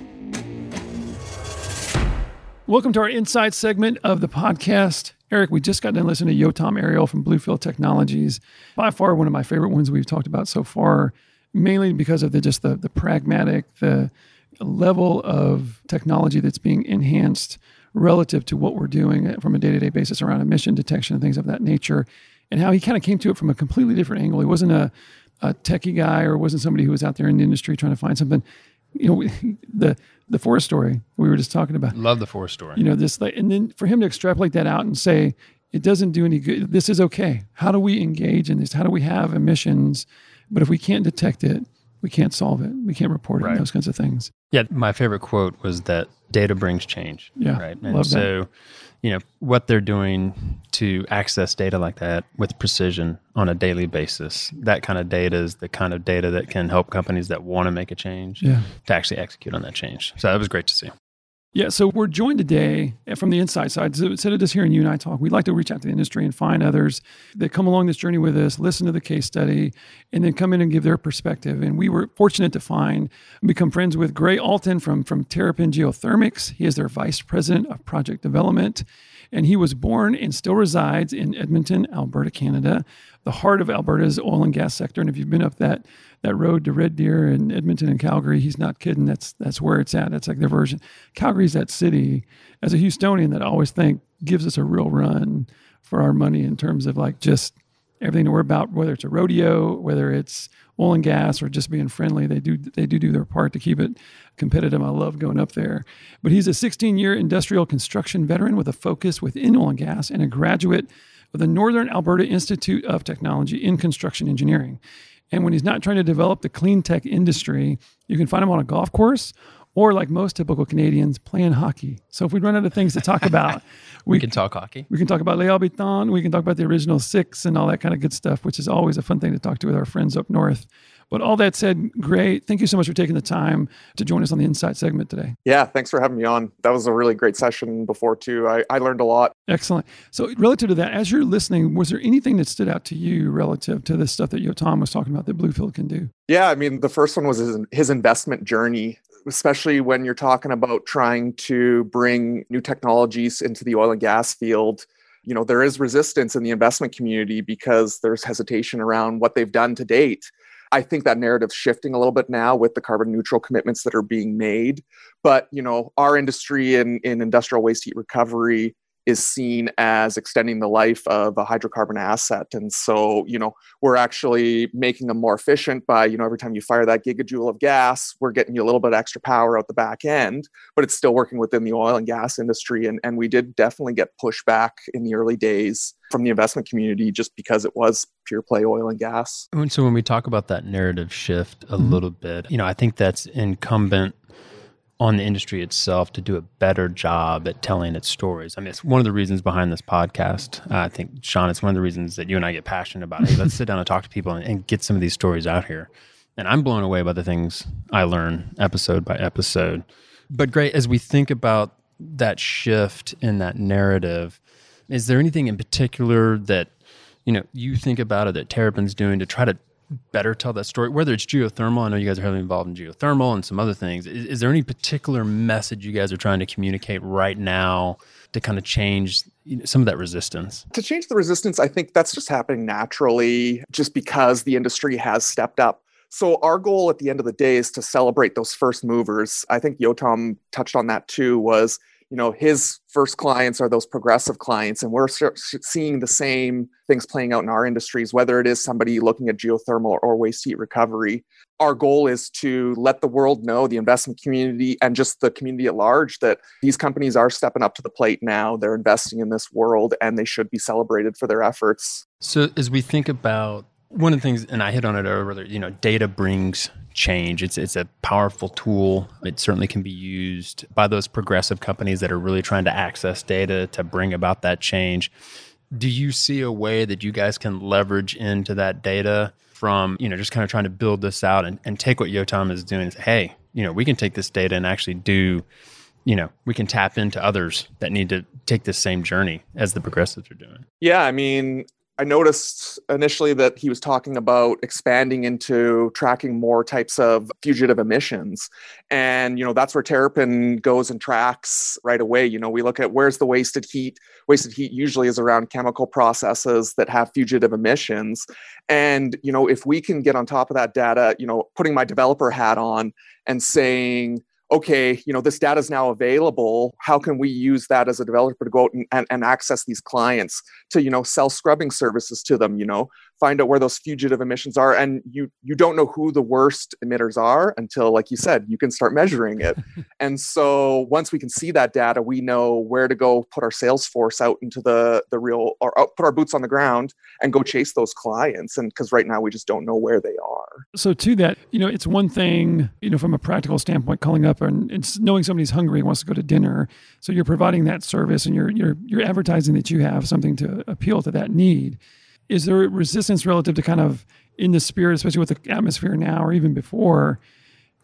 Speaker 3: Welcome to our Insight segment of the podcast. Eric, we just got done listening to Yotam Ariel from Bluefield Technologies. By far, one of my favorite ones we've talked about so far, mainly because of the just the, the pragmatic, the level of technology that's being enhanced relative to what we're doing from a day-to-day basis around emission detection and things of that nature, and how he kind of came to it from a completely different angle. He wasn't a, a techie guy or wasn't somebody who was out there in the industry trying to find something. You know, [laughs] the the forest story we were just talking about
Speaker 4: Love the forest story.
Speaker 3: you know this like and then for him to extrapolate that out and say it doesn't do any good this is okay how do we engage in this how do we have emissions but if we can't detect it we can't solve it we can't report it
Speaker 4: Right.
Speaker 3: those kinds of things
Speaker 4: Yeah, my favorite quote was that data brings change.
Speaker 3: Yeah,
Speaker 4: Right.
Speaker 3: love
Speaker 4: And
Speaker 3: that.
Speaker 4: You know, what they're doing to access data like that with precision on a daily basis, that kind of data is the kind of data that can help companies that want to make a change
Speaker 3: yeah
Speaker 4: to actually execute on that change. So that was great to see.
Speaker 3: Yeah, so we're joined today eh, from the inside side. So instead of just hearing you and I talk, we'd like to reach out to the industry and find others that come along this journey with us, listen to the case study, and then come in and give their perspective. And we were fortunate to find and become friends with Gray Alton from, from Terrapin Geothermics. He is their vice president of project development. And he was born and still resides in Edmonton, Alberta, Canada, the heart of Alberta's oil and gas sector. And if you've been up that that road to Red Deer and Edmonton and Calgary, he's not kidding. That's that's where it's at. That's like their version. Calgary's that city. As a Houstonian, that I always think gives us a real run for our money in terms of like just everything that we're about, whether it's a rodeo, whether it's oil and gas, or just being friendly. They do they do do their part to keep it competitive. I love going up there. But he's a 16 year industrial construction veteran with a focus within oil and gas and a graduate of the Northern Alberta Institute of Technology in construction engineering. And when he's not trying to develop the clean tech industry, you can find him on a golf course or, like most typical Canadians, playing hockey. So if we run out of things to talk [laughs] about,
Speaker 4: We can talk hockey.
Speaker 3: we can talk about Les Habitants. We can talk about the original six and all that kind of good stuff, which is always a fun thing to talk to with our friends up north. But all that said, great. Thank you so much for taking the time to join us on the Insight segment today.
Speaker 8: Yeah, thanks for having me on. That was a really great session before too. I, I learned a lot.
Speaker 3: Excellent. So, relative to that, as you're listening, was there anything that stood out to you relative to the stuff that Yotam was talking about that Bluefield can do?
Speaker 8: Yeah, I mean, the first one was his, his investment journey, especially when you're talking about trying to bring new technologies into the oil and gas field. You know, there is resistance in the investment community because there's hesitation around what they've done to date. I think that narrative's shifting a little bit now with the carbon neutral commitments that are being made. But you know, our industry in, in industrial waste heat recovery is seen as extending the life of a hydrocarbon asset. And so, you know, we're actually making them more efficient by, you know, every time you fire that gigajoule of gas, we're getting you a little bit extra power out the back end, but it's still working within the oil and gas industry. And, and we did definitely get pushback in the early days from the investment community just because it was pure play oil and gas.
Speaker 4: And so when we talk about that narrative shift a mm-hmm. little bit, you know, I think that's incumbent on the industry itself to do a better job at telling its stories. I mean, it's one of the reasons behind this podcast. Uh, I think, Sean, it's one of the reasons that you and I get passionate about. it. let's sit down and talk to people and, and, get some of these stories out here. And I'm blown away by the things I learn episode by episode. But Gray, as we think about that shift in that narrative, is there anything in particular that you know you think about it that Terrapin's doing to try to better tell that story, whether it's geothermal. I know you guys are heavily involved in geothermal and some other things. Is, is, there any particular message you guys are trying to communicate right now to kind of change you know, some of that resistance?
Speaker 8: To change the resistance, I think that's just happening naturally just because the industry has stepped up. So our goal at the end of the day is to celebrate those first movers. I think Yotam touched on that too was you know his first clients are those progressive clients and we're seeing the same things playing out in our industries whether it is somebody looking at geothermal or waste heat recovery. Our goal is to let the world know the investment community and just the community at large that these companies are stepping up to the plate now. They're investing in this world and they should be celebrated for their efforts.
Speaker 4: So as we think about one of the things and i hit on it earlier you know data brings change. It's it's a powerful tool. It certainly can be used by those progressive companies that are really trying to access data to bring about that change. Do you see a way that you guys can leverage into that data from, you know, just kind of trying to build this out and, and take what Yotam is doing and say, hey, you know, we can take this data and actually do, you know, we can tap into others that need to take this same journey as the progressives are doing.
Speaker 8: Yeah, I mean, I noticed initially that he was talking about expanding into tracking more types of fugitive emissions. And, you know, that's where Terrapin goes and tracks right away. You know, we look at where's the wasted heat. Wasted heat usually is around chemical processes that have fugitive emissions. And, you know, if we can get on top of that data, you know, putting my developer hat on and saying, okay, you know, this data is now available. How can we use that as a developer to go out and, and, and, access these clients to, you know, sell scrubbing services to them, you know, find out where those fugitive emissions are. And you you don't know who the worst emitters are until, like you said, you can start measuring it. [laughs] and so once we can see that data, we know where to go put our sales force out into the the real or oh, put our boots on the ground and go chase those clients. And because right now we just don't know where they are.
Speaker 3: So to that, you know, it's one thing, you know, from a practical standpoint, calling up and it's knowing somebody's hungry and wants to go to dinner. So you're providing that service and you're you're you're advertising that you have something to appeal to that need. Is there resistance relative to kind of in the spirit, especially with the atmosphere now or even before,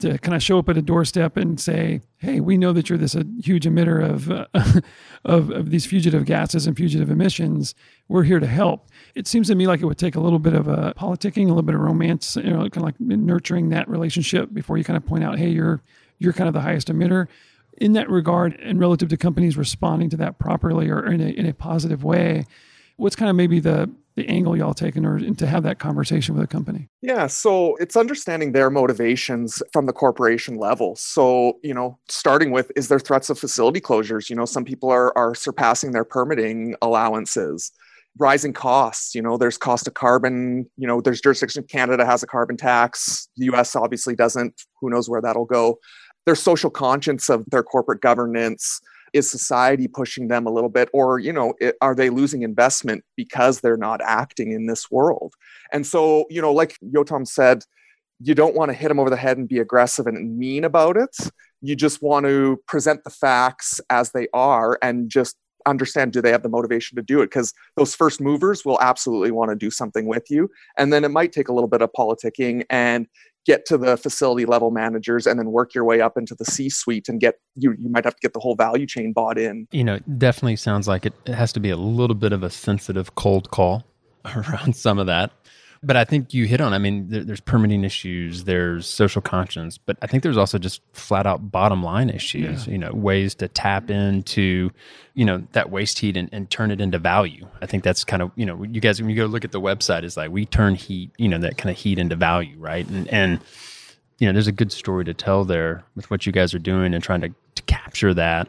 Speaker 3: to kind of show up at a doorstep and say, "Hey, we know that you're this huge emitter of, uh, [laughs] of of these fugitive gases and fugitive emissions. We're here to help." It seems to me like it would take a little bit of a politicking, a little bit of romance, you know, kind of like nurturing that relationship before you kind of point out, "Hey, you're you're kind of the highest emitter." In that regard, and relative to companies responding to that properly or in a in a positive way, what's kind of maybe the the angle y'all take in order to have that conversation with a company?
Speaker 8: Yeah, so it's understanding their motivations from the corporation level. So, you know, starting with is there threats of facility closures? You know, some people are are surpassing their permitting allowances. Rising costs, you know, there's cost of carbon, you know, there's jurisdiction Canada has a carbon tax. The US obviously doesn't. Who knows where that'll go? Their social conscience of their corporate governance is society pushing them a little bit or you know it, are they losing investment because they're not acting in this world? And so you know like yotam said you don't want to hit them over the head and be aggressive and mean about it. You just want to present the facts as they are and just understand do they have the motivation to do it? Because those first movers will absolutely want to do something with you. And then it might take a little bit of politicking and get to the facility level managers and then work your way up into the C suite and get you you might have to get the whole value chain bought in.
Speaker 4: You know, definitely sounds like it has to be a little bit of a sensitive cold call [laughs] around some of that. But I think you hit on. I mean, there, there's permitting issues, there's social conscience, but I think there's also just flat out bottom line issues. Yeah. You know, ways to tap into, you know, that waste heat and, and turn it into value. I think that's kind of you know, you guys when you go look at the website, it's like we turn heat, you know, that kind of heat into value, right? And and you know, there's a good story to tell there with what you guys are doing and trying to, to capture that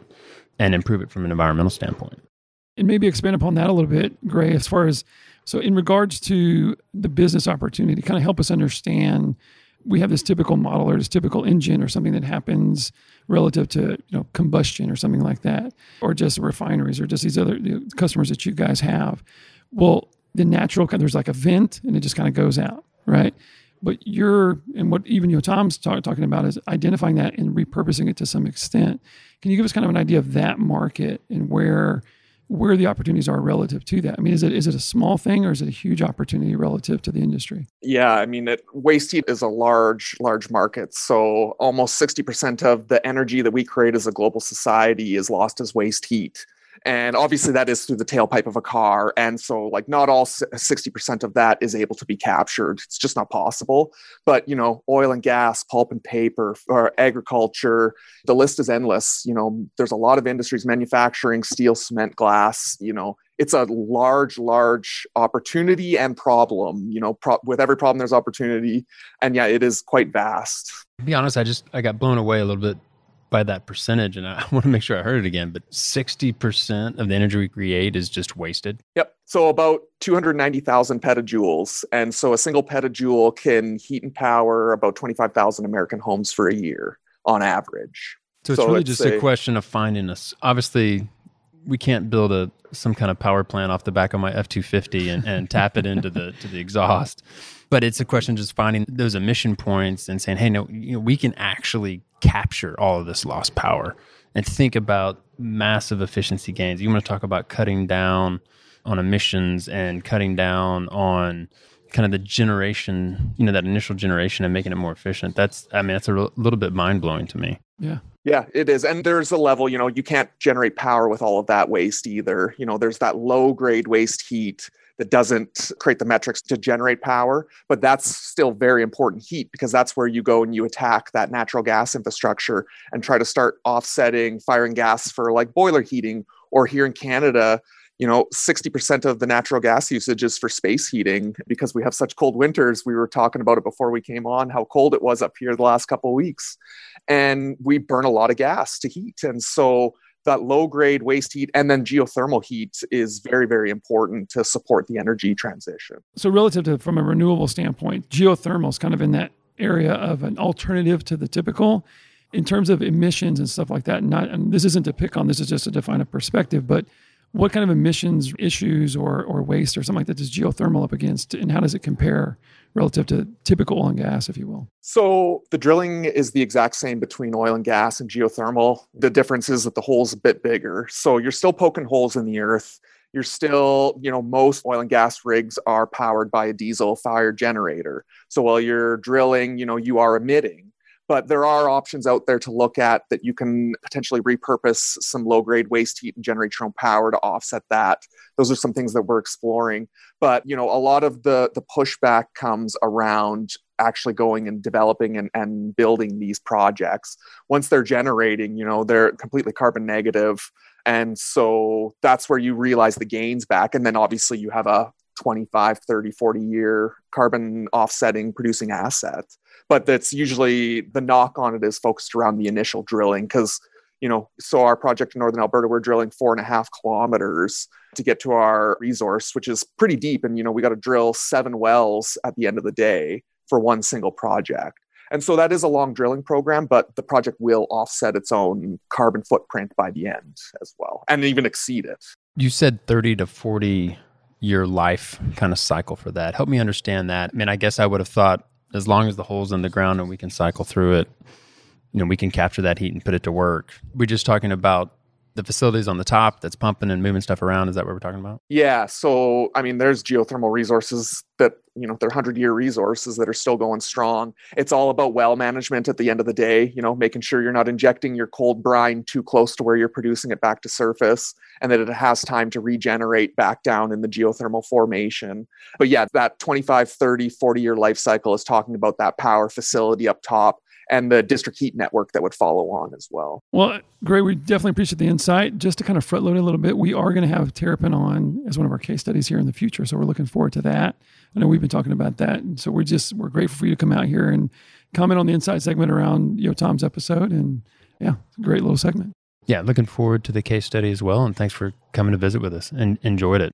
Speaker 4: and improve it from an environmental standpoint.
Speaker 3: And maybe expand upon that a little bit, Gray, as far as so in regards to the business opportunity, kind of help us understand we have this typical model or this typical engine or something that happens relative to you know combustion or something like that, or just refineries or just these other customers that you guys have. Well, the natural there's like a vent and it just kind of goes out, right? But you're and what even Yotam's talk, talking about is identifying that and repurposing it to some extent. Can you give us kind of an idea of that market and where where the opportunities are relative to that. I mean, is it is it a small thing or is it a huge opportunity relative to the industry?
Speaker 8: Yeah, I mean, it, waste heat is a large, large market. So almost sixty percent of the energy that we create as a global society is lost as waste heat and obviously that is through the tailpipe of a car. And so like not all 60% of that is able to be captured. It's just not possible. But you know oil and gas pulp and paper or agriculture the list is endless. You know there's a lot of industries manufacturing steel cement glass you know. It's a large large opportunity and problem you know pro- with every problem there's opportunity. And yeah it is quite vast.
Speaker 4: To be honest i just i got blown away a little bit by that percentage, and I [laughs] want to make sure I heard it again, but 60% of the energy we create is just wasted.
Speaker 8: Yep. So about 290,000 petajoules. And so a single petajoule can heat and power about 25,000 American homes for a year on average.
Speaker 4: So it's so really just a, a question of finding us. Obviously, we can't build a some kind of power plant off the back of my F two fifty and, and tap it into the to the exhaust. But it's a question of just finding those emission points and saying, hey, no, you know, we can actually capture all of this lost power and think about massive efficiency gains. You want to talk about cutting down on emissions and cutting down on kind of the generation, you know, that initial generation and making it more efficient. That's, I mean, that's a little bit mind blowing to me.
Speaker 3: Yeah.
Speaker 8: Yeah, it is. And there's a level, you know, you can't generate power with all of that waste either. You know, there's that low grade waste heat that doesn't create the metrics to generate power, but that's still very important heat because that's where you go and you attack that natural gas infrastructure and try to start offsetting firing gas for like boiler heating or here in Canada, you know 60% of the natural gas usage is for space heating because we have such cold winters we were talking about it before we came on how cold it was up here the last couple of weeks and we burn a lot of gas to heat. And so that low grade waste heat and then geothermal heat is very very important to support the energy transition.
Speaker 3: So relative to from a renewable standpoint geothermal is kind of in that area of an alternative to the typical. In terms of emissions and stuff like that not and this isn't to pick on this is just to define a perspective but what kind of emissions issues or, or waste or something like that does geothermal up against and how does it compare relative to typical oil and gas if you will.
Speaker 8: So the drilling is the exact same between oil and gas and geothermal. The difference is that the hole's a bit bigger. So you're still poking holes in the earth. You're still, you know, most oil and gas rigs are powered by a diesel fired generator. So while you're drilling, you know, you are emitting but there are options out there to look at that you can potentially repurpose some low grade waste heat and generate your own power to offset that. Those are some things that we're exploring. But you know a lot of the the pushback comes around actually going and developing and, and building these projects. Once they're generating you know they're completely carbon negative and so that's where you realize the gains back. And then obviously you have a 25 30 40 year carbon offsetting producing asset but that's usually the knock on it is focused around the initial drilling because you know so our project in northern alberta we're drilling four and a half kilometers to get to our resource which is pretty deep and you know we got to drill seven wells at the end of the day for one single project. And so that is a long drilling program but the project will offset its own carbon footprint by the end as well and even exceed it.
Speaker 4: You said 30 to 40 year life kind of cycle for that. Help me understand that. I mean i guess i would have thought as long as the hole's in the ground and we can cycle through it, you know, we can capture that heat and put it to work. We're just talking about
Speaker 6: the facilities on the top that's pumping and moving stuff around. Is that what we're talking about?
Speaker 8: Yeah. So, I mean, there's geothermal resources that, you know, they're 100 year resources that are still going strong. It's all about well management at the end of the day, you know, making sure you're not injecting your cold brine too close to where you're producing it back to surface and that it has time to regenerate back down in the geothermal formation. But yeah, that 25, 30, 40 year life cycle is talking about that power facility up top and the district heat network that would follow on as well.
Speaker 3: Well, great. We definitely appreciate the insight. Just to kind of front load a little bit, we are going to have Terrapin on as one of our case studies here in the future. So we're looking forward to that. I know we've been talking about that. And so we're just, we're grateful for you to come out here and comment on the Insight segment around, Yotam's episode. And yeah, it's a great little segment.
Speaker 6: Yeah, looking forward to the case study as well. And thanks for coming to visit with us and enjoyed it.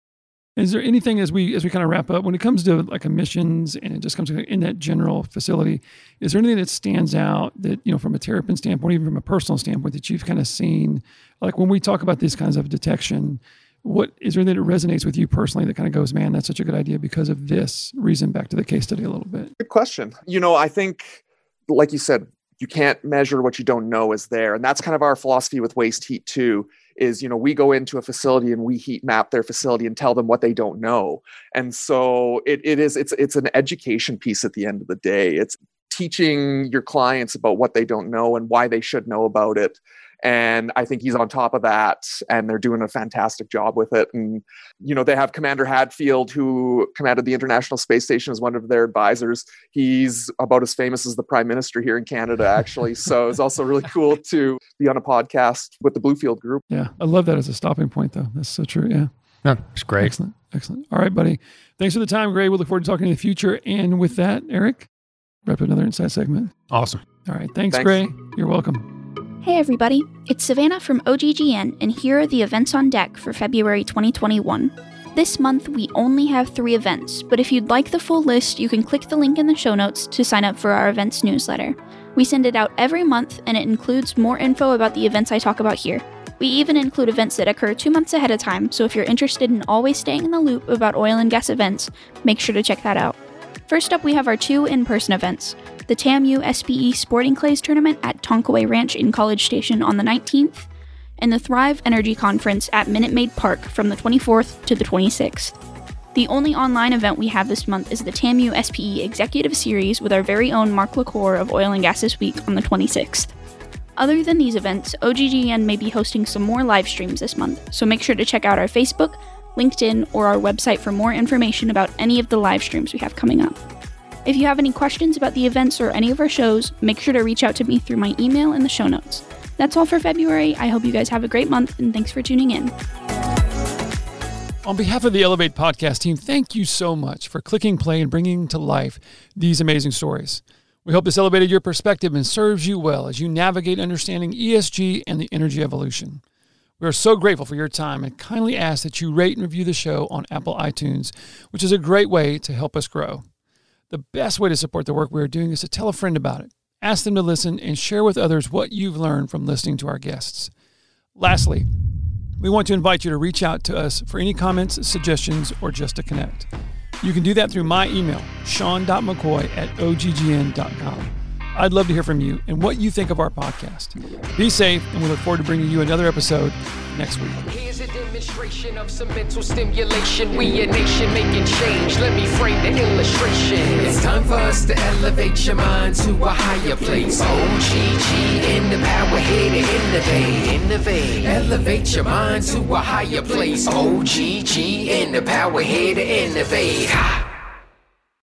Speaker 3: Is there anything as we as we kind of wrap up when it comes to like emissions and it just comes in that general facility? Is there anything that stands out that you know from a Terrapin standpoint, even from a personal standpoint, that you've kind of seen? Like when we talk about these kinds of detection, what is there that resonates with you personally that kind of goes, man, that's such a good idea because of this reason? Back to the case study a little bit.
Speaker 8: Good question. You know, I think, like you said, you can't measure what you don't know is there, and that's kind of our philosophy with waste heat too is you know we go into a facility and we heat map their facility and tell them what they don't know. And so it, it is it's it's an education piece at the end of the day. It's teaching your clients about what they don't know and why they should know about it and I think he's on top of that, and they're doing a fantastic job with it. And you know, they have Commander Hadfield, who commanded the International Space Station, as one of their advisors. He's about as famous as the Prime Minister here in Canada, actually. so it's also really [laughs] cool to be on a podcast with the Bluefield Group.
Speaker 3: Yeah, I love that as a stopping point, though. That's so true. Yeah.
Speaker 6: No, it's great.
Speaker 3: Excellent. Excellent. All right, buddy. Thanks for the time, Gray. We'll look forward to talking in the future. And with that, Eric, wrap up another Insight segment.
Speaker 6: Awesome.
Speaker 3: All right. Thanks, thanks. Gray. You're welcome.
Speaker 9: Hey everybody, it's Savannah from OGGN, and here are the events on deck for February 2021. This month, we only have three events, but if you'd like the full list, you can click the link in the show notes to sign up for our events newsletter. We send it out every month, and it includes more info about the events I talk about here. We even include events that occur two months ahead of time, so if you're interested in always staying in the loop about oil and gas events, make sure to check that out. First up, we have our two in person events the TAMU SPE Sporting Clays Tournament at Tonkaway Ranch in College Station on the 19th, and the Thrive Energy Conference at Minute Maid Park from the 24th to the 26th. The only online event we have this month is the TAMU SPE Executive Series with our very own Mark LaCour of Oil and Gas This Week on the 26th. Other than these events, OGGN may be hosting some more live streams this month, so make sure to check out our Facebook, LinkedIn, or our website for more information about any of the live streams we have coming up. If you have any questions about the events or any of our shows, make sure to reach out to me through my email in the show notes. That's all for February. I hope you guys have a great month and thanks for tuning in.
Speaker 3: On behalf of the Elevate podcast team, thank you so much for clicking play and bringing to life these amazing stories. We hope this elevated your perspective and serves you well as you navigate understanding ESG and the energy evolution. We are so grateful for your time and kindly ask that you rate and review the show on Apple iTunes, which is a great way to help us grow. The best way to support the work we are doing is to tell a friend about it. Ask them to listen and share with others what you've learned from listening to our guests. Lastly, we want to invite you to reach out to us for any comments, suggestions, or just to connect. You can do that through my email, sean.mccoy at oggn.com. I'd love to hear from you and what you think of our podcast. Be safe, and we look forward to bringing you another episode next week.
Speaker 2: Here's a demonstration of some mental stimulation. We a nation making change. Let me frame the illustration. It's time for us to elevate your mind to a higher place. Oh, OGG in the power here to innovate. Innovate. Elevate your mind to a higher place. Oh, OGG in the power here to innovate. Ha.